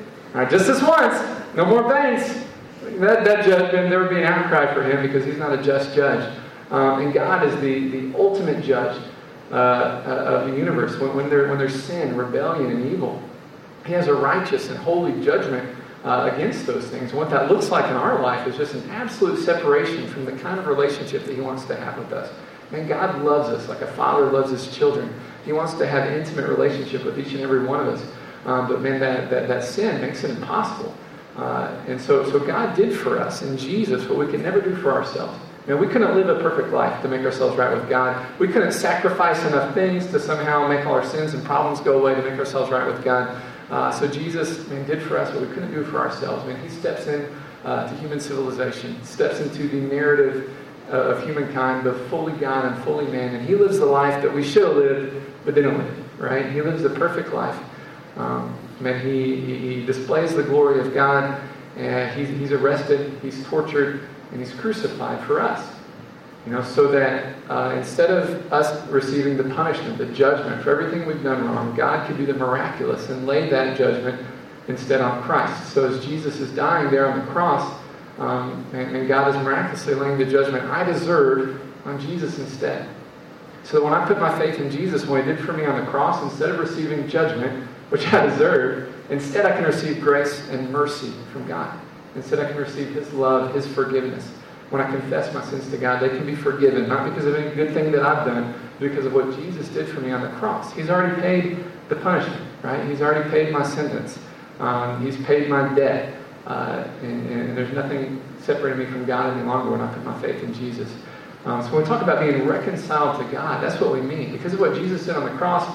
A: just this once, no more banks, that, that judge, there would be an outcry for him because he's not a just judge. Um, and God is the, the ultimate judge uh, uh, of the universe. When, when, there, when there's sin, rebellion, and evil, He has a righteous and holy judgment uh, against those things. And what that looks like in our life is just an absolute separation from the kind of relationship that He wants to have with us. And God loves us like a father loves his children. He wants to have an intimate relationship with each and every one of us. Um, but man, that, that, that sin makes it impossible. Uh, and so, so God did for us in Jesus what we could never do for ourselves. You we couldn't live a perfect life to make ourselves right with God. We couldn't sacrifice enough things to somehow make all our sins and problems go away to make ourselves right with God. Uh, so Jesus, man, did for us what we couldn't do for ourselves. Man, he steps in uh, to human civilization, steps into the narrative of humankind, both fully God and fully man, and he lives the life that we should have lived but didn't live. Right? He lives the perfect life. Um, man, he, he displays the glory of God. And he's, he's arrested, he's tortured, and he's crucified for us. You know, so that uh, instead of us receiving the punishment, the judgment for everything we've done wrong, God could do the miraculous and lay that judgment instead on Christ. So as Jesus is dying there on the cross, um, and, and, God is miraculously laying the judgment I deserve on Jesus instead. So that when I put my faith in Jesus, what He did for me on the cross, instead of receiving judgment, which I deserve, instead I can receive grace and mercy from God. Instead, I can receive His love, His forgiveness. When I confess my sins to God, they can be forgiven, not because of any good thing that I've done, but because of what Jesus did for me on the cross. He's already paid the punishment, right? He's already paid my sentence. Um, he's paid my debt. Uh, and, and, there's nothing separating me from God any longer when I put my faith in Jesus. Um, so when we talk about being reconciled to God, that's what we mean. Because of what Jesus did on the cross,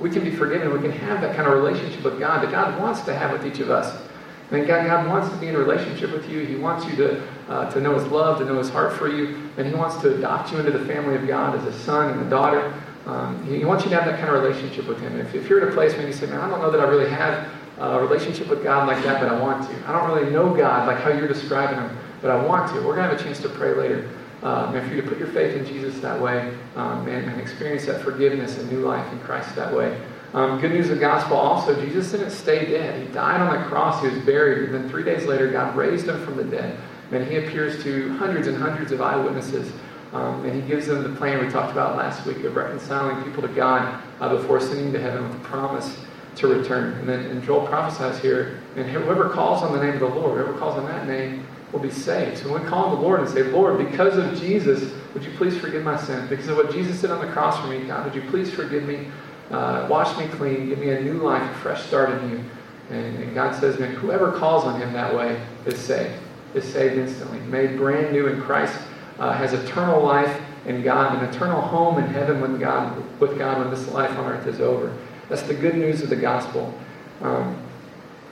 A: we can be forgiven. We can have that kind of relationship with God that God wants to have with each of us. And God, God wants to be in a relationship with you. He wants you to, uh, to know His love, to know His heart for you. And He wants to adopt you into the family of God as a son and a daughter. Um, he, he, wants you to have that kind of relationship with Him. If, if you're at a place where you say, man, I don't know that I really have a relationship with God like that, but I want to. I don't really know God like how you're describing Him, but I want to. We're going to have a chance to pray later. Um, and for you to put your faith in Jesus that way um, and, and experience that forgiveness and new life in Christ that way. Um, good news of gospel also, Jesus didn't stay dead. He died on the cross, he was buried, and then three days later, God raised him from the dead. And he appears to hundreds and hundreds of eyewitnesses. Um, and he gives them the plan we talked about last week of reconciling people to God uh, before sending to heaven with a promise to return. And then and Joel prophesies here, and whoever calls on the name of the Lord, whoever calls on that name, will be saved. So when we call on the Lord and say, Lord, because of Jesus, would you please forgive my sin? Because of what Jesus did on the cross for me, God, would you please forgive me? uh, wash me clean, give me a new life, a fresh start in you. And, and God says, man, whoever calls on him that way is saved, is saved instantly, made brand new in Christ, uh, has eternal life in God, an eternal home in heaven when God, with God when this life on earth is over. That's the good news of the gospel. Um,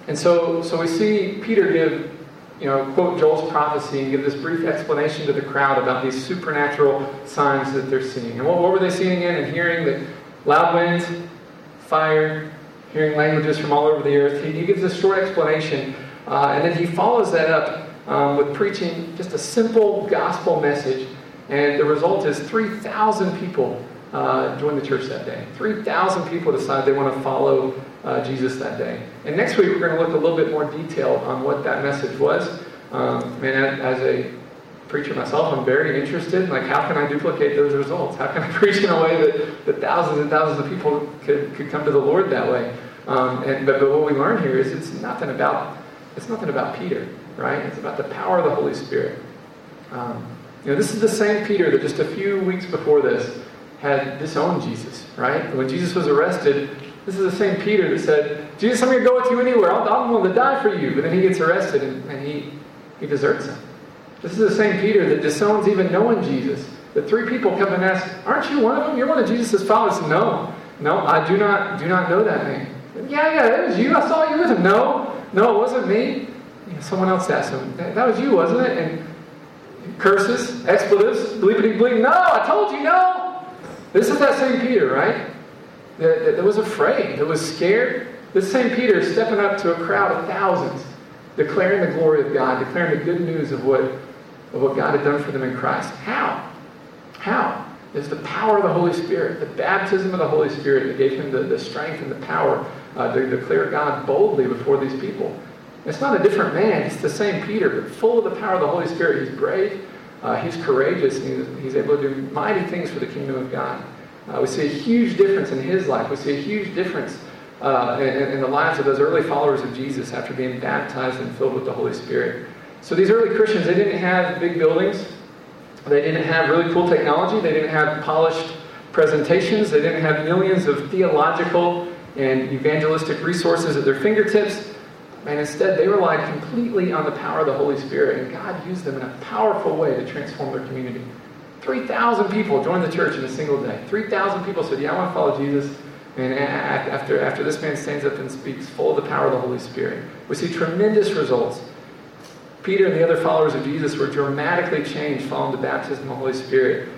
A: and so, so we see Peter give, you know, quote Joel's prophecy and give this brief explanation to the crowd about these supernatural signs that they're seeing. And what, what were they seeing again and hearing? That loud winds, fire, hearing languages from all over the earth. He, he gives this short explanation, uh, and then he follows that up um, with preaching just a simple gospel message. And the result is 3,000 people uh, join the church that day. 3,000 people decide they want to follow uh, Jesus that day. And next week, we're going to look a little bit more detail on what that message was. Um, and as a preacher myself, I'm very interested. Like, how can I duplicate those results? How can I <laughs> preach in a way that, that thousands and thousands of people could, could come to the Lord that way? Um, and but, but what we learn here is it's nothing about it's nothing about Peter, right? It's about the power of the Holy Spirit. Um, you know, this is the same Peter that just a few weeks before this had disowned Jesus, right? When Jesus was arrested, this is the same Peter that said, Jesus, I'm going to go with you anywhere. i am willing to die for you. But then he gets arrested and, and he, he deserts him. This is the same Peter that disowns even knowing Jesus. The three people come and ask, Aren't you one of them? You're one of Jesus' followers. No, no, I do not do not know that name. Yeah, yeah, it was you. I saw you with him. No, no, it wasn't me. Someone else asked him, that, that, was you, wasn't it? And curses, expletives, bleepity bleep. No, I told you no. This is that same Peter, right? That, that, that was afraid, that was scared. This same Peter stepping up to a crowd of thousands, declaring the glory of God, declaring the good news of what of what God had done for them in Christ. How? How? Is the power of the Holy Spirit, the baptism of the Holy Spirit that gave him the, the strength and the power uh, to declare God boldly before these people. It's not a different man, it's the same Peter, but full of the power of the Holy Spirit. He's brave, uh, he's courageous, he's, he's, able to do mighty things for the kingdom of God. Uh, we see a huge difference in his life. We see a huge difference uh, in, in the lives of those early followers of Jesus after being baptized and filled with the Holy Spirit. So these early Christians, they didn't have big buildings. They didn't have really cool technology. They didn't have polished presentations. They didn't have millions of theological and evangelistic resources at their fingertips. Man, instead, they relied completely on the power of the Holy Spirit, and God used them in a powerful way to transform their community. 3,000 people joined the church in a single day. 3,000 people said, Yeah, I want to follow Jesus. And after, after this man stands up and speaks, full of the power of the Holy Spirit, we see tremendous results. Peter and the other followers of Jesus were dramatically changed following the baptism of the Holy Spirit.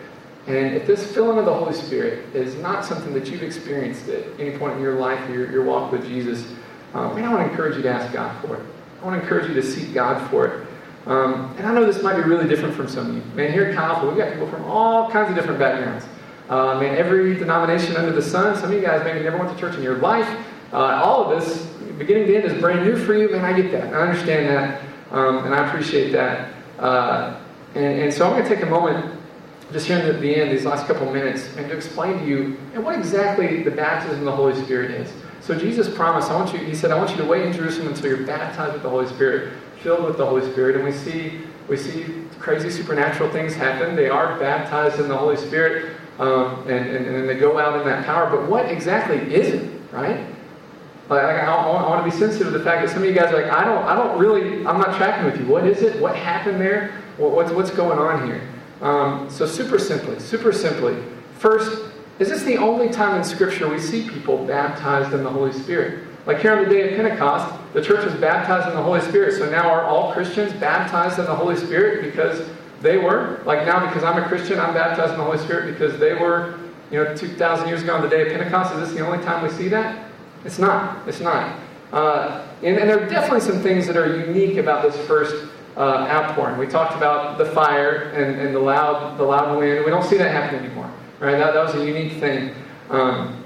A: And if this filling of the Holy Spirit is not something that you've experienced at any point in your life your, your walk with Jesus, um, man, I want to encourage you to ask God for it. I want to encourage you to seek God for it. Um, and I know this might be really different from some of you. Man, here at Chi Alpha, we've got people from all kinds of different backgrounds. Uh, man, every denomination under the sun. Some of you guys maybe never went to church in your life. Uh, all of this, beginning to end, is brand new for you. Man, I get that. I understand that. Um, and I appreciate that. Uh, and, and, so I'm going to take a moment just here at the end, these last couple minutes, and to explain to you and what exactly the baptism of the Holy Spirit is. So Jesus promised, I want you, he said, I want you to wait in Jerusalem until you're baptized with the Holy Spirit, filled with the Holy Spirit. And we see we see crazy supernatural things happen. They are baptized in the Holy Spirit, um, and, and, and they go out in that power. But what exactly is it, right? Like, I, I, I, want to be sensitive to the fact that some of you guys are like, I don't, I don't really, I'm not tracking with you. What is it? What happened there? What, what's, what's going on here? Um, so super simply, super simply, first, is this the only time in Scripture we see people baptized in the Holy Spirit? Like here on the day of Pentecost, the church was baptized in the Holy Spirit. So now are all Christians baptized in the Holy Spirit because they were? Like now, because I'm a Christian, I'm baptized in the Holy Spirit because they were, you know, 2,000 years ago on the day of Pentecost? Is this the only time we see that? It's not. It's not. Uh, and, and, there are definitely some things that are unique about this first uh, outpouring. We talked about the fire and, and, the loud the loud wind. We don't see that happen anymore. Right? That, that was a unique thing. Um,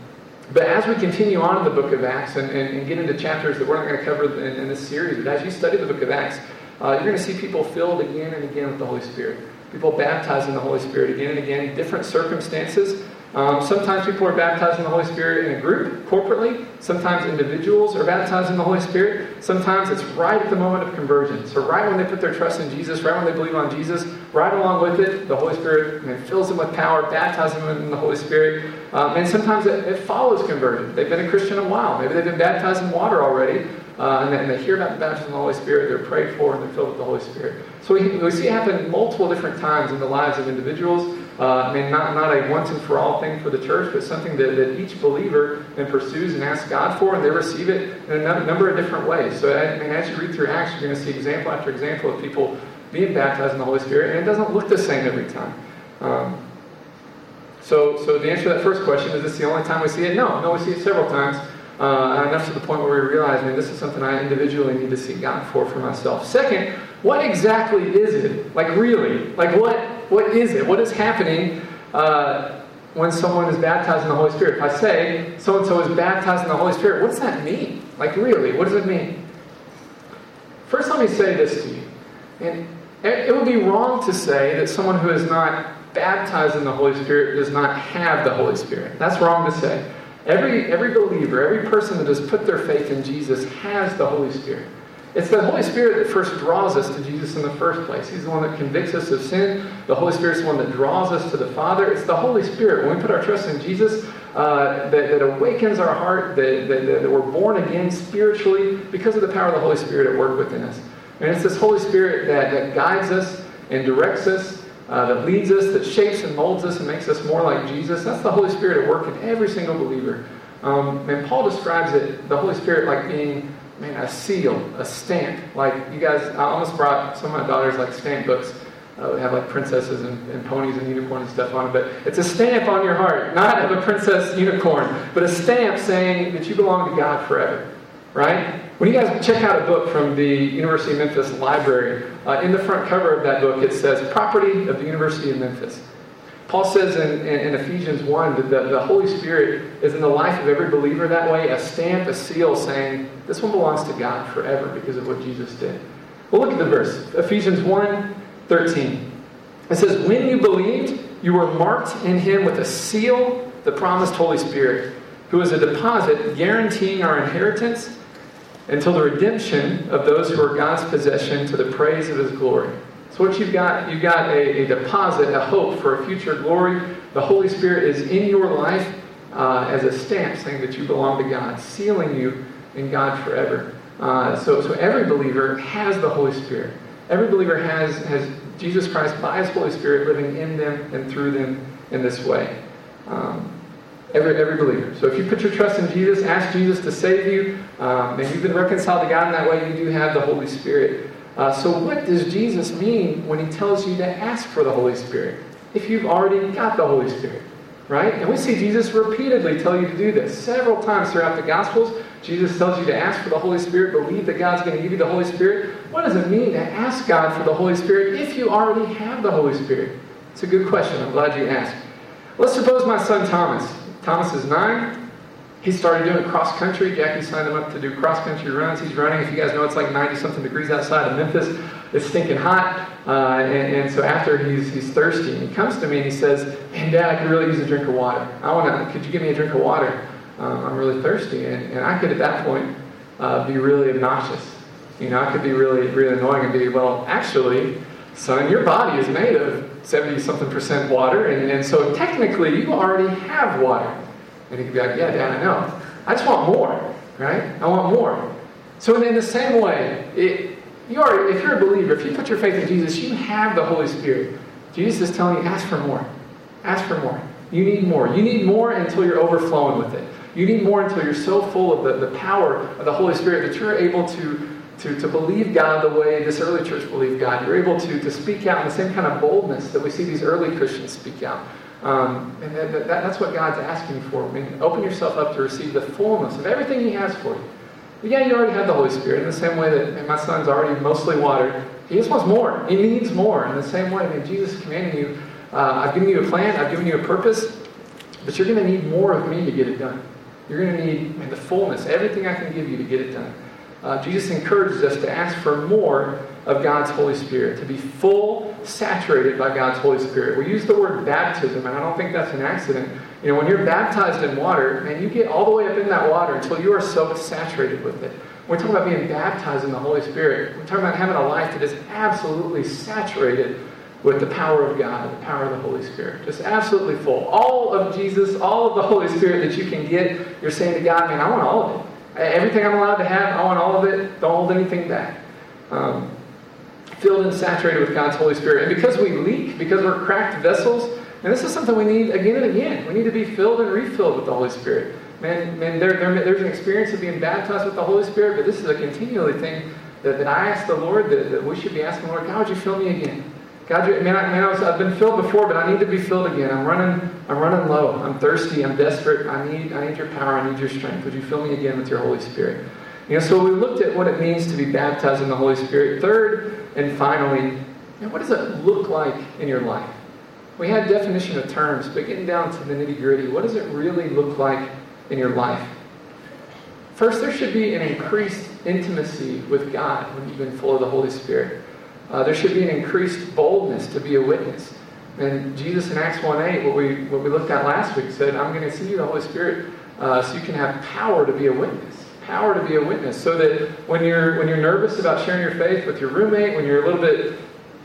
A: but as we continue on in the book of Acts and, and, and get into chapters that we're not going to cover in, in, this series, but as you study the book of Acts, uh, you're going to see people filled again and again with the Holy Spirit. People baptized in the Holy Spirit again and again, different circumstances. Um, sometimes people are baptized in the Holy Spirit in a group, corporately. Sometimes individuals are baptized in the Holy Spirit. Sometimes it's right at the moment of conversion. So, right when they put their trust in Jesus, right when they believe on Jesus, right along with it, the Holy Spirit fills them with power, baptizes them in the Holy Spirit. Um, and sometimes it, it, follows conversion. They've been a Christian a while. Maybe they've been baptized in water already. Uh, and, they, and, they, hear about the baptism of the Holy Spirit, they're prayed for, and they're filled with the Holy Spirit. So we, we see it happen multiple different times in the lives of individuals. Uh, I mean, not, not a once and for all thing for the church, but something that, that each believer then pursues and asks God for, and they receive it in a number of different ways. So, I mean, as you read through Acts, you're going to see example after example of people being baptized in the Holy Spirit, and it doesn't look the same every time. Um, so, so the answer to that first question is this the only time we see it? No, no, we see it several times. Uh, and enough to the point where we realize, man, this is something I individually need to seek God for for myself. Second, what exactly is it? Like, really? Like, what, what is it? What is happening uh, when someone is baptized in the Holy Spirit? If I say so and so is baptized in the Holy Spirit, what does that mean? Like, really? What does it mean? First, let me say this to you. And it would be wrong to say that someone who is not baptized in the Holy Spirit does not have the Holy Spirit. That's wrong to say. Every, every believer, every person that has put their faith in Jesus has the Holy Spirit. It's the Holy Spirit that first draws us to Jesus in the first place. He's the one that convicts us of sin. The Holy Spirit's the one that draws us to the Father. It's the Holy Spirit. When we put our trust in Jesus, uh, that, that, awakens our heart, that, that, that, we're born again spiritually because of the power of the Holy Spirit at work within us. And it's this Holy Spirit that, that guides us and directs us, uh, that leads us, that shapes and molds us and makes us more like Jesus. That's the Holy Spirit at work in every single believer. Um, and Paul describes it, the Holy Spirit, like being man, a seal, a stamp. Like you guys, I almost brought some of my daughters like stamp books. Uh, have like princesses and, and, ponies and unicorns and stuff on it, but it's a stamp on your heart, not of a princess unicorn, but a stamp saying that you belong to God forever, right? When you guys check out a book from the University of Memphis library, uh, in the front cover of that book it says "Property of the University of Memphis." Paul says in, in, in, Ephesians 1 that the, the Holy Spirit is in the life of every believer that way, a stamp, a seal saying, this one belongs to God forever because of what Jesus did. Well, look at the verse Ephesians 1 13. It says, When you believed, you were marked in him with a seal, the promised Holy Spirit, who is a deposit guaranteeing our inheritance until the redemption of those who are God's possession to the praise of his glory. So what you've got, you've got a, a deposit, a hope for a future glory. The Holy Spirit is in your life uh, as a stamp saying that you belong to God, sealing you in God forever. Uh, so, so every believer has the Holy Spirit. Every believer has, has Jesus Christ by His Holy Spirit living in them and through them in this way. Um, every, every believer. So if you put your trust in Jesus, ask Jesus to save you, um, and you've been reconciled to God in that way, you do have the Holy Spirit. Uh, so what does Jesus mean when He tells you to ask for the Holy Spirit? If you've already got the Holy Spirit, right? And we see Jesus repeatedly tell you to do this. Several times throughout the Gospels, Jesus tells you to ask for the Holy Spirit, believe that God's going to give you the Holy Spirit. What does it mean to ask God for the Holy Spirit if you already have the Holy Spirit? It's a good question. I'm glad you asked. Let's suppose my son Thomas. Thomas is nine. He started doing cross country. Jackie signed him up to do cross country runs. He's running. If you guys know, it's like 90 something degrees outside of Memphis. It's stinking hot. Uh, and, and, so after he's, he's thirsty, and he comes to me and he says, Man, Dad, I could really use a drink of water. I want to, could you give me a drink of water? Um, I'm really thirsty. And, and I could at that point uh, be really obnoxious. You know, I could be really, really annoying and be, Well, actually, son, your body is made of 70 something percent water. And, and so technically, you already have water. And he could be like, Yeah, Dad, I know. I just want more, right? I want more. So, in the same way, it, you are, if you're a believer, if you put your faith in Jesus, you have the Holy Spirit. Jesus is telling you, ask for more. Ask for more. You need more. You need more until you're overflowing with it. You need more until you're so full of the, the power of the Holy Spirit that you're able to, to, to believe God the way this early church believed God. You're able to, to speak out in the same kind of boldness that we see these early Christians speak out. Um, and that, that, that's what God's asking for. I mean, open yourself up to receive the fullness of everything He has for you. But yeah, you already have the Holy Spirit in the same way that my son's already mostly watered. He just wants more. He needs more. In the same way, I mean, Jesus is commanding you, uh, I've given you a plan, I've given you a purpose, but you're going to need more of me to get it done. You're going to need the fullness, everything I can give you to get it done. Uh, Jesus encourages us to ask for more of God's Holy Spirit, to be full, saturated by God's Holy Spirit. We use the word baptism, and I don't think that's an accident. You know, when you're baptized in water, man, you get all the way up in that water until you are so saturated with it. We're talking about being baptized in the Holy Spirit. We're talking about having a life that is absolutely saturated with the power of God, the power of the Holy Spirit. Just absolutely full. All of Jesus, all of the Holy Spirit that you can get, you're saying to God, man, I want all of it. Everything I'm allowed to have, I want all of it. Don't hold anything back. Um, filled and saturated with God's Holy Spirit. And because we leak, because we're cracked vessels, and this is something we need again and again. We need to be filled and refilled with the Holy Spirit. Man, man there, there, there's an experience of being baptized with the Holy Spirit, but this is a continually thing that, that I ask the Lord that, that we should be asking, Lord, God, would you fill me again? God, man, I, man I was, I've been filled before, but I need to be filled again. I'm running, I'm running low. I'm thirsty. I'm desperate. I need, I need your power. I need your strength. Would you fill me again with your Holy Spirit? You know, so we looked at what it means to be baptized in the Holy Spirit. Third and finally, you know, what does it look like in your life? We had definition of terms, but getting down to the nitty gritty, what does it really look like in your life? First, there should be an increased intimacy with God when you've been full of the Holy Spirit. Uh, there should be an increased boldness to be a witness. And Jesus in Acts 1.8, what we, what we looked at last week, said, I'm going to send you the Holy Spirit uh, so you can have power to be a witness. Power to be a witness. So that when you're, when you're nervous about sharing your faith with your roommate, when you're a little bit,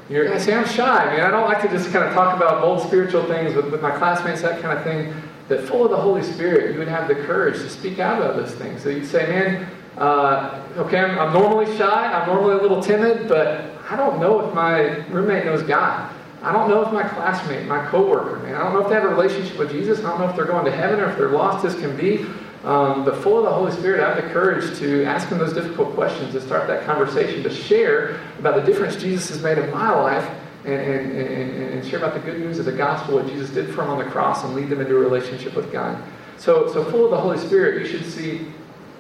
A: you're, I say, I'm shy. I mean, I don't like to just kind of talk about bold spiritual things with, with my classmates, that kind of thing. That full of the Holy Spirit, you would have the courage to speak out about those things. So you'd say, man, uh, okay, I'm, I'm normally shy, I'm normally a little timid, but I don't know if my roommate knows God. I don't know if my classmate, my coworker, man, I don't know if they have a relationship with Jesus. I don't know if they're going to heaven or if they're lost as can be. Um, but full of the Holy Spirit, I have the courage to ask them those difficult questions, to start that conversation, to share about the difference Jesus has made in my life, and, and, and, and share about the good news of the gospel, what Jesus did for them on the cross, and lead them into a relationship with God. So, so full of the Holy Spirit, you should see,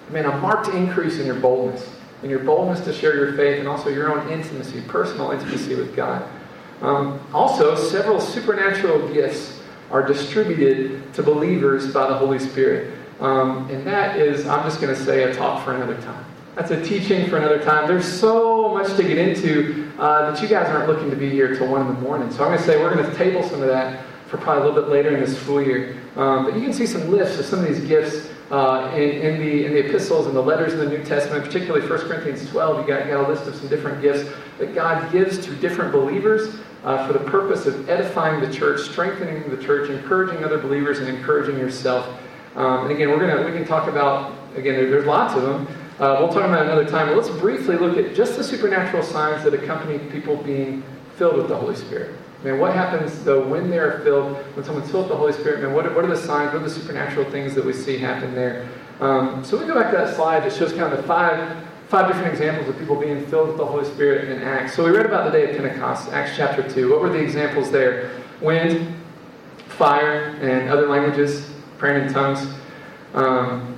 A: man, a marked increase in your boldness in your boldness to share your faith and also your own intimacy, personal intimacy with God. Um, also, several supernatural gifts are distributed to believers by the Holy Spirit. Um, and that is, I'm just going to say, a talk for another time. That's a teaching for another time. There's so much to get into uh, that you guys aren't looking to be here till 1 in the morning. So I'm going to say we're going to table some of that for probably a little bit later in this school year. Um, but you can see some lists of some of these gifts uh, in, in, the, in the epistles and the letters in the New Testament, particularly 1 Corinthians 12. You got, you got a list of some different gifts that God gives to different believers uh, for the purpose of edifying the church, strengthening the church, encouraging other believers, and encouraging yourself. Um, and again, we're gonna we can talk about again. There, there's lots of them. Uh, we'll talk about another time, let's briefly look at just the supernatural signs that accompany people being filled with the Holy Spirit. Man, what happens though when they're filled, when someone's filled with the Holy Spirit? Man, what what are the signs? What are the supernatural things that we see happen there? Um, so we go back to that slide that shows kind of the five five different examples of people being filled with the Holy Spirit in Acts. So we read about the day of Pentecost, Acts chapter 2. What were the examples there? Wind, fire, and other languages, praying in tongues. Um,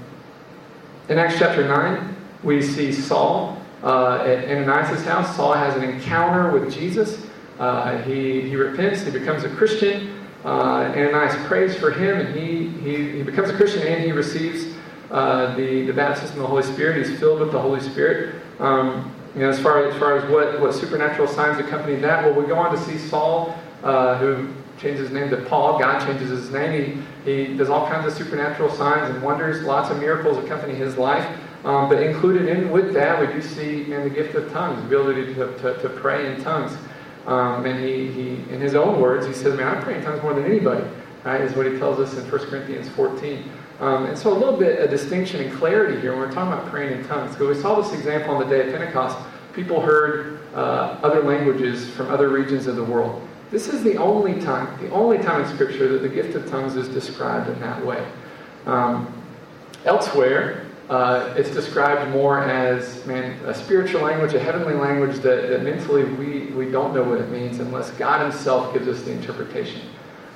A: in Acts chapter 9, we see Saul uh, at Ananias' house. Saul has an encounter with Jesus. Uh, he, he repents, he becomes a Christian. Uh, Ananias prays for him, and he, he, he becomes a Christian and he receives uh, the, the baptism of the Holy Spirit. He's filled with the Holy Spirit. Um, you know, as far as far as what, what supernatural signs accompany that, well, we go on to see Saul, uh, who changes his name to Paul. God changes his name. He, he does all kinds of supernatural signs and wonders. Lots of miracles accompany his life. Um, but included in with that, we do see in the gift of tongues, the ability to, to, to pray in tongues. Um, and he, he, in his own words, he says, "Man, I pray in tongues more than anybody." Right, is what he tells us in 1 Corinthians 14. Um, and so a little bit of distinction and clarity here when we're talking about praying in tongues. Because we saw this example on the day of Pentecost. People heard uh, other languages from other regions of the world. This is the only time, the only time in Scripture that the gift of tongues is described in that way. Um, elsewhere, uh, it's described more as man, a spiritual language, a heavenly language that, that mentally we, we don't know what it means unless God Himself gives us the interpretation.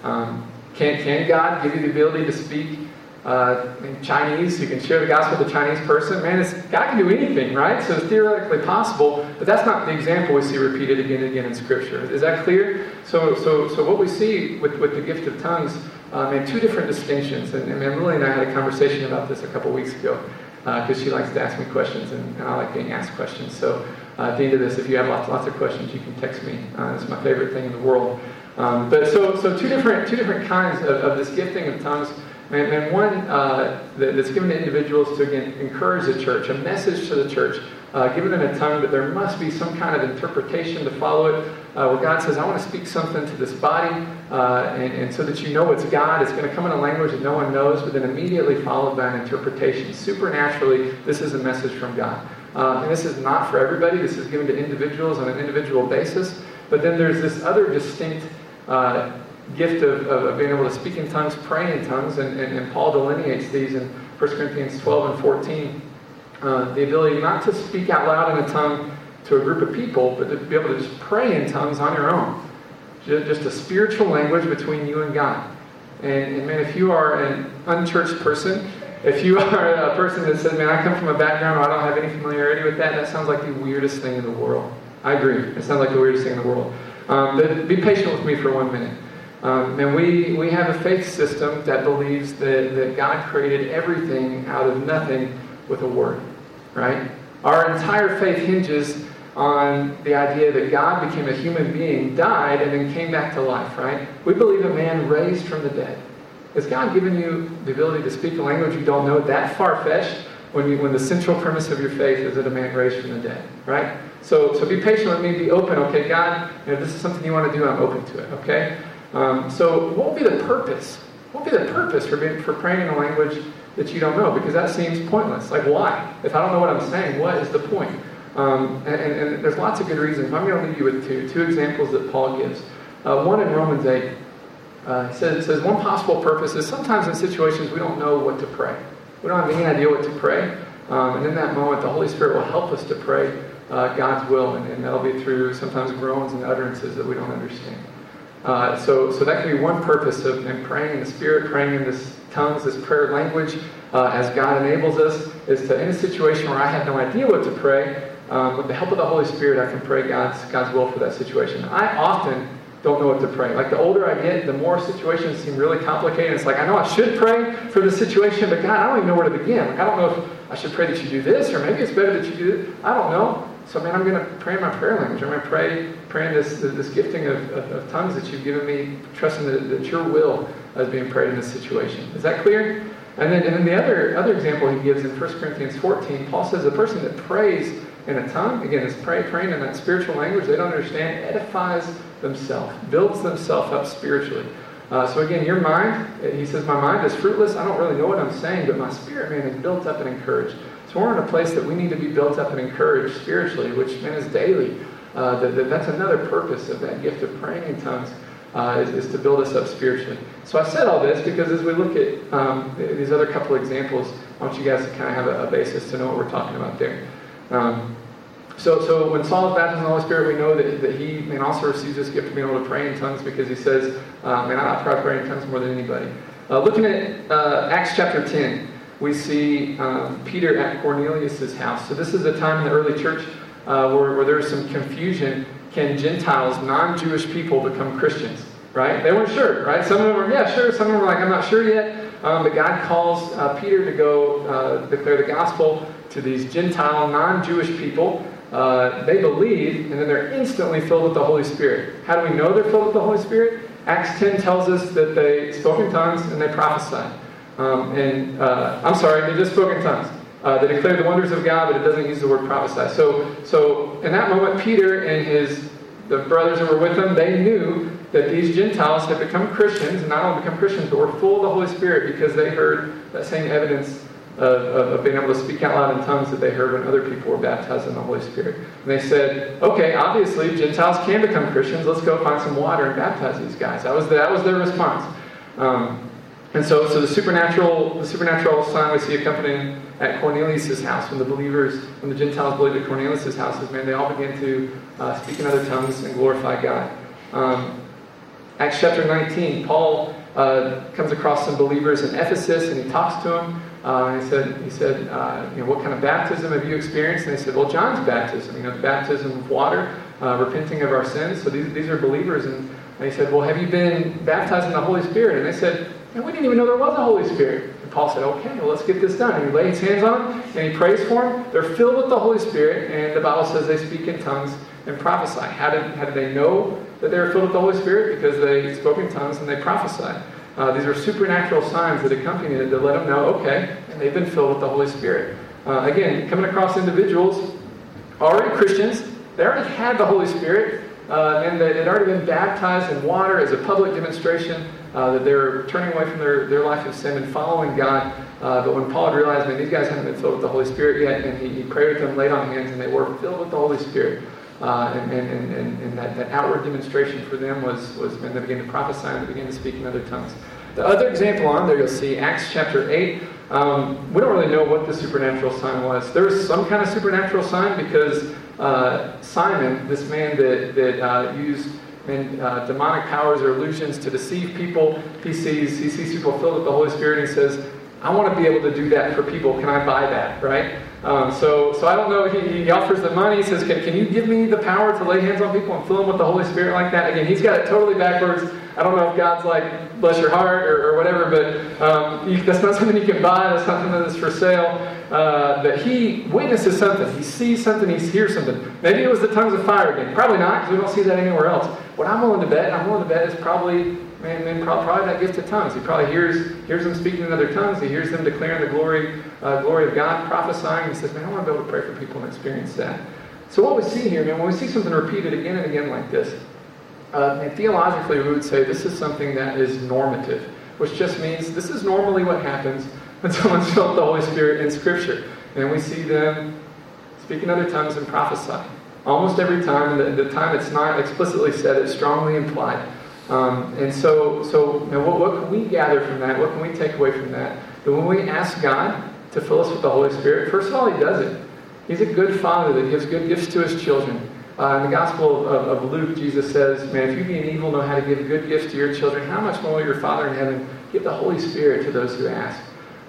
A: Um, can, can God give you the ability to speak uh, Chinese, you can share the gospel with a Chinese person. Man, God can do anything, right? So it's theoretically possible, but that's not the example we see repeated again and again in Scripture. Is that clear? So, so, so what we see with, with the gift of tongues, um, and two different distinctions. And, and Lily and I had a conversation about this a couple weeks ago because uh, she likes to ask me questions, and, and, I like being asked questions. So uh, at the end of this, if you have lots, lots of questions, you can text me. Uh, it's my favorite thing in the world. Um, but so, so two different, two different kinds of, of this gifting of tongues. And, and one uh, that's given to individuals to, again, encourage the church, a message to the church, uh, given in a tongue, but there must be some kind of interpretation to follow it, uh, where God says, I want to speak something to this body, uh, and, and, so that you know it's God. It's going to come in a language that no one knows, but then immediately followed by an interpretation. Supernaturally, this is a message from God. Uh, and this is not for everybody, this is given to individuals on an individual basis. But then there's this other distinct uh, gift of, of, being able to speak in tongues, pray in tongues, and, and, and Paul delineates these in 1 Corinthians 12 and 14. Uh, the ability not to speak out loud in a tongue to a group of people, but to be able to just pray in tongues on your own. Just a spiritual language between you and God. And, and man, if you are an unchurched person, if you <laughs> are a person that says, man, I come from a background where I don't have any familiarity with that, that sounds like the weirdest thing in the world. I agree. It sounds like the weirdest thing in the world. Um, but be patient with me for one minute. Um, and we, we have a faith system that believes that, that God created everything out of nothing with a word, right? Our entire faith hinges on the idea that God became a human being, died, and then came back to life, right? We believe a man raised from the dead. Has God given you the ability to speak a language you don't know that far fetched when, when the central premise of your faith is that a man raised from the dead, right? So, so be patient with me, be open, okay? God, you know, this is something you want to do, I'm open to it, okay? Um, so, what would be the purpose? What would be the purpose for, being, for praying in a language that you don't know? Because that seems pointless. Like, why? If I don't know what I'm saying, what is the point? Um, and, and, and, there's lots of good reasons. I'm going to leave you with two, two examples that Paul gives. Uh, one in Romans 8. Uh, he says, says, one possible purpose is sometimes in situations we don't know what to pray. We don't have any idea what to pray. Um, and in that moment, the Holy Spirit will help us to pray uh, God's will, and, and, that'll be through sometimes groans and utterances that we don't understand. Uh, so, so that can be one purpose of praying in the Spirit, praying in this tongues, this prayer language, uh, as God enables us, is to in a situation where I have no idea what to pray, um, with the help of the Holy Spirit, I can pray God's God's will for that situation. I often don't know what to pray. Like the older I get, the more situations seem really complicated. It's like I know I should pray for the situation, but God, I don't even know where to begin. Like I don't know if I should pray that you do this, or maybe it's better that you do this. I don't know. So, man, I'm going to pray in my prayer language. I'm going to pray, pray in this, this gifting of, of, of tongues that you've given me, trusting that, that your will is being prayed in this situation. Is that clear? And then, and then the other, other example he gives in 1 Corinthians 14, Paul says the person that prays in a tongue, again, is pray, praying in that spiritual language they don't understand, edifies themselves, builds themselves up spiritually. Uh, so again, your mind, he says, my mind is fruitless. I don't really know what I'm saying, but my spirit, man, is built up and encouraged. So we're in a place that we need to be built up and encouraged spiritually, which, man, is daily. Uh, that, that, that's another purpose of that gift of praying in tongues, uh, is, is, to build us up spiritually. So I said all this because as we look at um, these other couple examples, I want you guys to kind of have a, a basis to know what we're talking about there. Um, so, so when Saul is baptized in the Holy Spirit, we know that, that he man, also receives this gift of being able to pray in tongues because he says, uh, man, I probably pray in tongues more than anybody. Uh, looking at uh, Acts chapter 10, we see um, Peter at Cornelius' house. So this is a time in the early church uh, where, where was some confusion. Can Gentiles, non-Jewish people, become Christians? Right? They weren't sure, right? Some of them were, yeah, sure. Some of them were like, I'm not sure yet. Um, but God calls uh, Peter to go uh, declare the gospel to these Gentile, non-Jewish people. Uh, they believe, and then they're instantly filled with the Holy Spirit. How do we know they're filled with the Holy Spirit? Acts 10 tells us that they spoke in tongues and they prophesied. Um, and uh, I'm sorry, they just spoke in tongues. Uh, they declared the wonders of God, but it doesn't use the word prophesy. So, so in that moment, Peter and his the brothers that were with him, they knew that these Gentiles had become Christians, and not only become Christians, but were full of the Holy Spirit because they heard that same evidence of, of, being able to speak out loud in tongues that they heard when other people were baptized in the Holy Spirit. And they said, okay, obviously Gentiles can become Christians. Let's go find some water and baptize these guys. That was, the, that was their response. Um, and so, so the supernatural, the supernatural sign we see accompanying at Cornelius' house, when the believers, when the Gentiles believed at Cornelius' house, man, they all began to uh, speak in other tongues and glorify God. Um, Acts chapter 19, Paul uh, comes across some believers in Ephesus and he talks to them. Uh, he said, he said uh, you know, what kind of baptism have you experienced? And they said, well, John's baptism, you know, the baptism of water, uh, repenting of our sins. So these, these are believers. And, and he said, well, have you been baptized in the Holy Spirit? And they said, and we didn't even know there was a Holy Spirit. Paul said, okay, let's get this done. And he lays hands on them and he prays for them. They're filled with the Holy Spirit, and the Bible says they speak in tongues and prophesy. How did, how did they know that they were filled with the Holy Spirit? Because they spoke in tongues and they prophesied. Uh, these are supernatural signs that accompany it to let them know, okay, and they've been filled with the Holy Spirit. Uh, again, coming across individuals, already Christians, they already had the Holy Spirit, uh, and they had already been baptized in water as a public demonstration uh, that they're turning away from their, their life of sin and following God. Uh, but when Paul realized, man, these guys haven't been filled with the Holy Spirit yet, and he, he prayed with them, laid on hands, and they were filled with the Holy Spirit. Uh, and, and, and, and, that, that outward demonstration for them was, was when they began to prophesy and they began to speak in other tongues. The other example on there, you'll see Acts chapter 8. Um, we don't really know what the supernatural sign was. There was some kind of supernatural sign because uh, Simon, this man that, that uh, used and uh, demonic powers or illusions to deceive people. He sees he sees people filled with the Holy Spirit, and he says, "I want to be able to do that for people. Can I buy that?" Right? Um, so so I don't know. He, he offers the money. He says, can, "Can you give me the power to lay hands on people and fill them with the Holy Spirit like that?" Again, he's got it totally backwards. I don't know if God's like, "Bless your heart" or, or whatever, but um, you, that's not <laughs> something you can buy. That's not something that's for sale. Uh, that he witnesses something. He sees something. He hears something. Maybe it was the tongues of fire again. Probably not, because we don't see that anywhere else. What I'm willing to bet, I'm willing to bet, is probably man, man probably that gift of tongues. He probably hears hears them speaking in other tongues. He hears them declaring the glory uh, glory of God, prophesying. He says, man, I want to be able to pray for people and experience that. So what we see here, man, when we see something repeated again and again like this, uh, and theologically we would say this is something that is normative, which just means this is normally what happens when <laughs> someone's filled the Holy Spirit in Scripture. And we see them speak in other tongues and prophesy. Almost every time, and the, the time it's not explicitly said, it's strongly implied. Um, and so, so you what, what, can we gather from that? What can we take away from that? That when we ask God to fill us with the Holy Spirit, first of all, He does it. He's a good Father that gives good gifts to His children. Uh, in the Gospel of, of, Luke, Jesus says, Man, if you being evil know how to give good gifts to your children, how much more will your Father in heaven give the Holy Spirit to those who ask?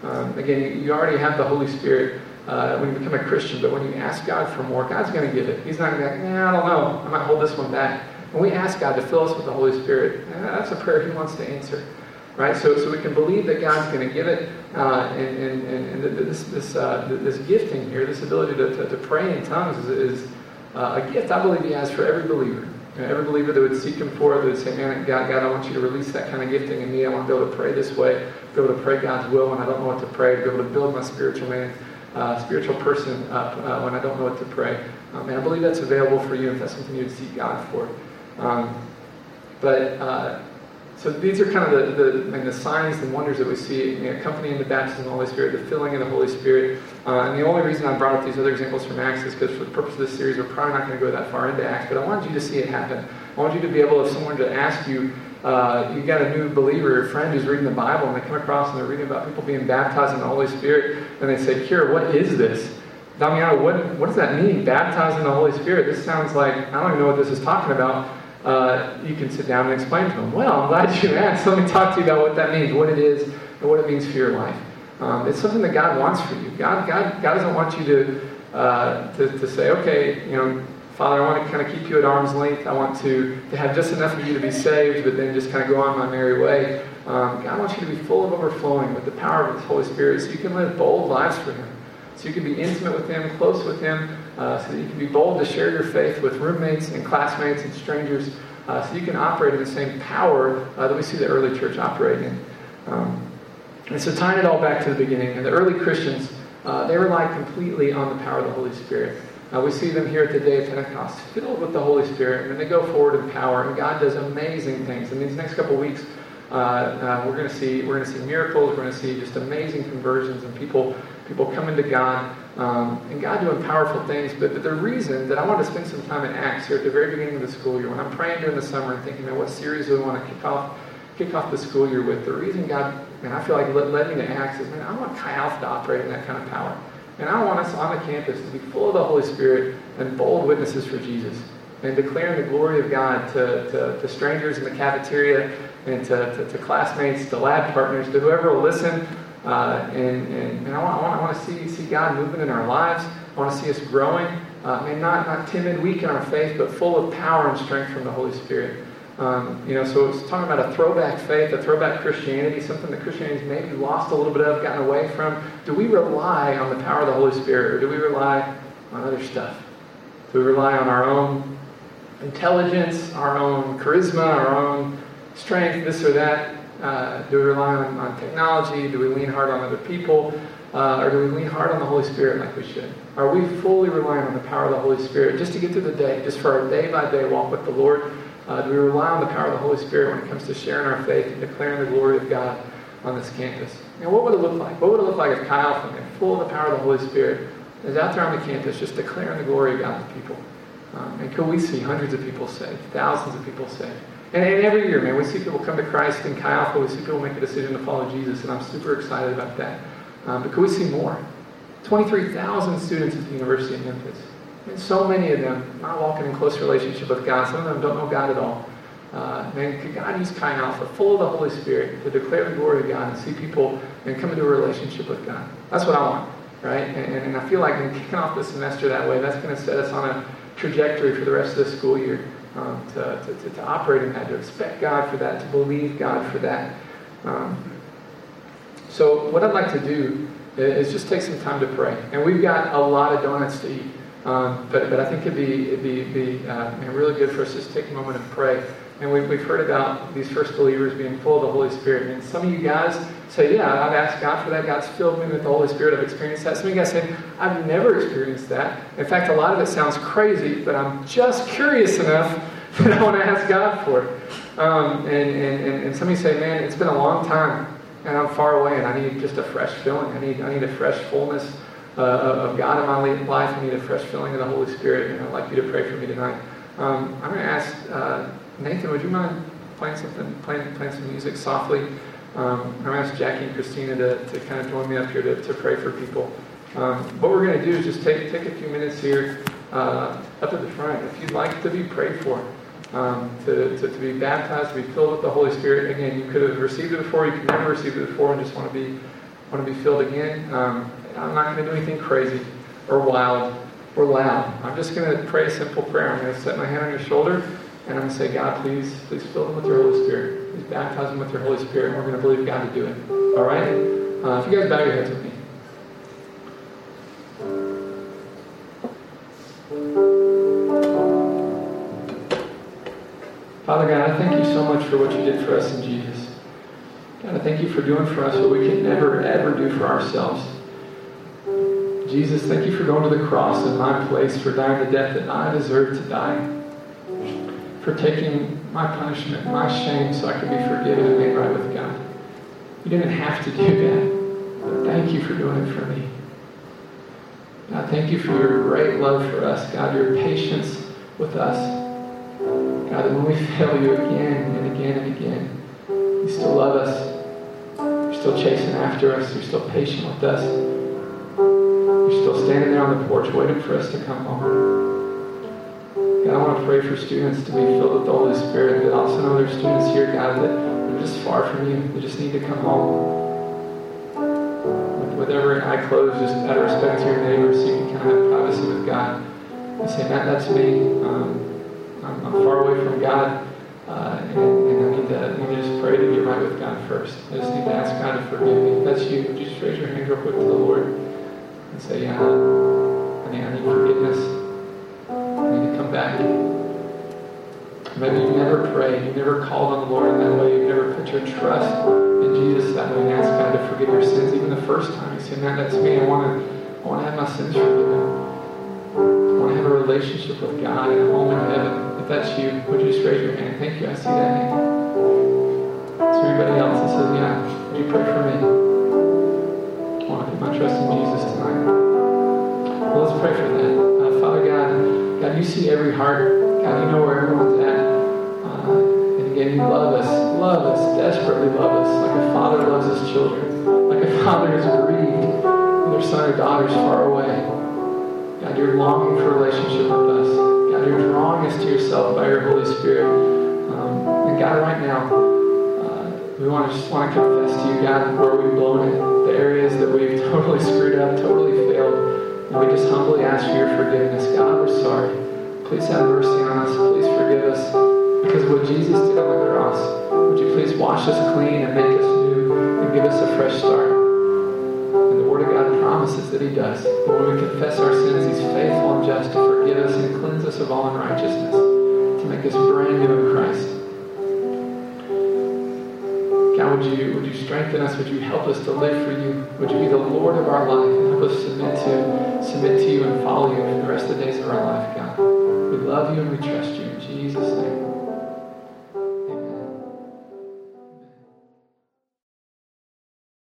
A: Um, again, you already have the Holy Spirit uh, when you become a Christian, but when you ask God for more, God's going to give it. He's not going to be like, nah, I don't know. I might hold this one back. When we ask God to fill us with the Holy Spirit, that's a prayer He wants to answer. Right? So, so we can believe that God's going to give it. Uh, and, and, and, this, this, uh, this gifting here, this ability to, to, to pray in tongues is, is uh, a gift I believe He has for every believer. You know, every believer that would seek Him for it, that would say, man, God, God, I want you to release that kind of gifting in me. I want to be able to pray this way, be able to pray God's will when I don't know what to pray, be able to build my spiritual man uh, spiritual person up uh, when I don't know what to pray. Um, and I believe that's available for you if that's something you'd seek God for. Um, but uh, so these are kind of the, the, the signs and wonders that we see you know, accompanying the baptism of the Holy Spirit, the filling of the Holy Spirit. Uh, and the only reason I brought up these other examples from Acts is because for the purpose of this series, we're probably not going to go that far into Acts, but I wanted you to see it happen. I wanted you to be able, if someone to ask you, uh, you got a new believer, a friend who's reading the Bible, and they come across and they're reading about people being baptized in the Holy Spirit, and they say, Kira, what is this? Damiano, what, what does that mean, baptized in the Holy Spirit? This sounds like, I don't even know what this is talking about. Uh, you can sit down and explain to them. Well, I'm glad you <laughs> asked. Let me talk to you about what that means, what it is, and what it means for your life. Um, it's something that God wants for you. God, God, God doesn't want you to, uh, to, to say, okay, you know, Father, I want to kind of keep you at arm's length. I want to, to have just enough of you to be saved, but then just kind of go on my merry way. Um, God wants you to be full of overflowing with the power of His Holy Spirit so you can live bold lives for Him. So you can be intimate with Him, close with Him, uh, so that you can be bold to share your faith with roommates and classmates and strangers, uh, so you can operate in the same power uh, that we see the early church operating. Um, and so tying it all back to the beginning, and the early Christians, uh, they relied completely on the power of the Holy Spirit. Uh, we see them here at the day of Pentecost, filled with the Holy Spirit, and they go forward in power, and God does amazing things. In these next couple weeks, uh, uh, we're going to see we're going to see miracles. We're going to see just amazing conversions and people people coming to God um, and God doing powerful things. But, but the reason that I want to spend some time in Acts here at the very beginning of the school year, when I'm praying during the summer and thinking, man, what series do we want to kick off kick off the school year with? The reason God, and I feel like led, led me to Acts is, man, I want Chi Alpha to operate in that kind of power. And I want us on the campus to be full of the Holy Spirit and bold witnesses for Jesus and declaring the glory of God to, to, to strangers in the cafeteria and to, to, to, classmates, to lab partners, to whoever will listen. Uh, and, and, and I, want, I, want, I want to see, see God moving in our lives. I want to see us growing. Uh, and not, not timid, weak in our faith, but full of power and strength from the Holy Spirit. Um, you know, so it's talking about a throwback faith, a throwback Christianity, something that Christianity's maybe lost a little bit of, gotten away from. Do we rely on the power of the Holy Spirit, or do we rely on other stuff? Do we rely on our own intelligence, our own charisma, our own strength, this or that? Uh, do we rely on, on, technology? Do we lean hard on other people? Uh, or do we lean hard on the Holy Spirit like we should? Are we fully relying on the power of the Holy Spirit just to get through the day, just for our day by day walk with the Lord? Uh, do we rely on the power of the Holy Spirit when it comes to sharing our faith and declaring the glory of God on this campus? And what would it look like? What would it look like if Chi Alpha, from full of the power of the Holy Spirit, is out there on the campus just declaring the glory of God to people? Um, and could we see hundreds of people saved, thousands of people saved? And, and, every year, man, we see people come to Christ in Alpha. We see people make a decision to follow Jesus, and I'm super excited about that. Um, but could we see more? 23,000 students at the University of Memphis. And so many of them not walking in close relationship with God. Some of them don't know God at all. Uh, man, could God use Chi Alpha, full of the Holy Spirit, to declare the glory of God and see people and come into a relationship with God? That's what I want, right? And, and I feel like in kicking off the semester that way, that's going to set us on a trajectory for the rest of the school year um, to, to, to, to, operate in that, to expect God for that, to believe God for that. Um, so, what I'd like to do is just take some time to pray. And we've got a lot of donuts to eat. Um, but, but I think it'd be, it'd be, be uh, really good for us to just take a moment and pray. And we've, we've heard about these first believers being full of the Holy Spirit. And some of you guys say, Yeah, I've asked God for that. God's filled me with the Holy Spirit. I've experienced that. Some of you guys say, I've never experienced that. In fact, a lot of it sounds crazy, but I'm just curious enough <laughs> that I want to ask God for it. Um, and, and, and some of you say, Man, it's been a long time, and I'm far away, and I need just a fresh filling. I need, I need a fresh fullness uh, of God in my life. I need a fresh filling of the Holy Spirit, and I'd like you to pray for me tonight. Um, I'm going to ask uh, Nathan, would you mind playing something, playing, playing some music softly? Um, I'm going to ask Jackie and Christina to, to kind of join me up here to, to pray for people. Um, what we're going to do is just take, take a few minutes here uh, up at the front. If you'd like to be prayed for, um, to, to, to, be baptized, to be filled with the Holy Spirit, again, you could have received it before, you could never received it before, and just want to be want to be filled again. Um, I'm not going to do anything crazy or wild or loud. I'm just going to pray a simple prayer. I'm going to set my hand on your shoulder and I'm going to say, God, please, please fill them with your Holy Spirit. Please baptize them with your Holy Spirit. And we're going to believe God to do it. All right? Uh, if you guys bow your heads with me. Father God, I thank you so much for what you did for us in Jesus. God, I thank you for doing for us what we can never, ever do for ourselves. Jesus, thank you for going to the cross in my place, for dying the death that I deserve to die, for taking my punishment, my shame, so I could be forgiven and made right with God. You didn't have to do that, but thank you for doing it for me. God, thank you for your great love for us. God, your patience with us. God, that when we <laughs> fail you again and again and again, you still love us. You're still chasing after us. You're still patient with us. You're still standing there on the porch waiting for us to come home. God, I want to pray for students to be filled with the Holy Spirit, but also know there's students here, God, that are just far from you. They just need to come home with every eye closed, just out of respect to your neighbor, so you can kind of have privacy with God. You say, Matt, that's me. Um, I'm, I'm, far away from God, uh, and, and, I need to, I need to just pray to get right with God first. I just need to ask God to forgive me. If that's you, just raise your hand real quick to the Lord and say, Yeah, I need, I need forgiveness. I need to come back. Maybe you've never prayed, you've never called on the Lord in that way, you've never put your trust in Jesus that way and asked God to forgive your sins even the first time. You say, Man, that's me. I want to, I want to have my sins forgiven. I want to have a relationship with God and a home in heaven. If that's you, would you just raise your hand? Thank you. I see that hand. Is there anybody else that says, Yeah, would you pray for me? I want to put my trust in Jesus let's pray for that. Uh, Father God, God, you see every heart. God, you know where everyone's at. Uh, and again, you love us, love us, desperately love us, like a father loves his children, like a father is grieved when their son or daughter is far away. God, you're longing for a relationship with us. God, you're drawing us to yourself by your Holy Spirit. Um, and God, right now, uh, we want to just want to confess to you, God, where we've blown it, the areas that we've <laughs> totally screwed up, totally failed. And we just humbly ask for your forgiveness. God, we're sorry. Please have mercy on us. Please forgive us. Because what Jesus did on the cross, would you please wash us clean and make us new and give us a fresh start? And the Word of God promises that He does. That when we confess our sins, He's faithful and just to forgive us and cleanse us of all unrighteousness, to make us brand new in Christ. Would you, would you strengthen us? Would you help us to live for you? Would you be the Lord of our life and help us submit to, submit to you and follow you for the rest of the days of our life, God? We love you and we trust you. In Jesus' name.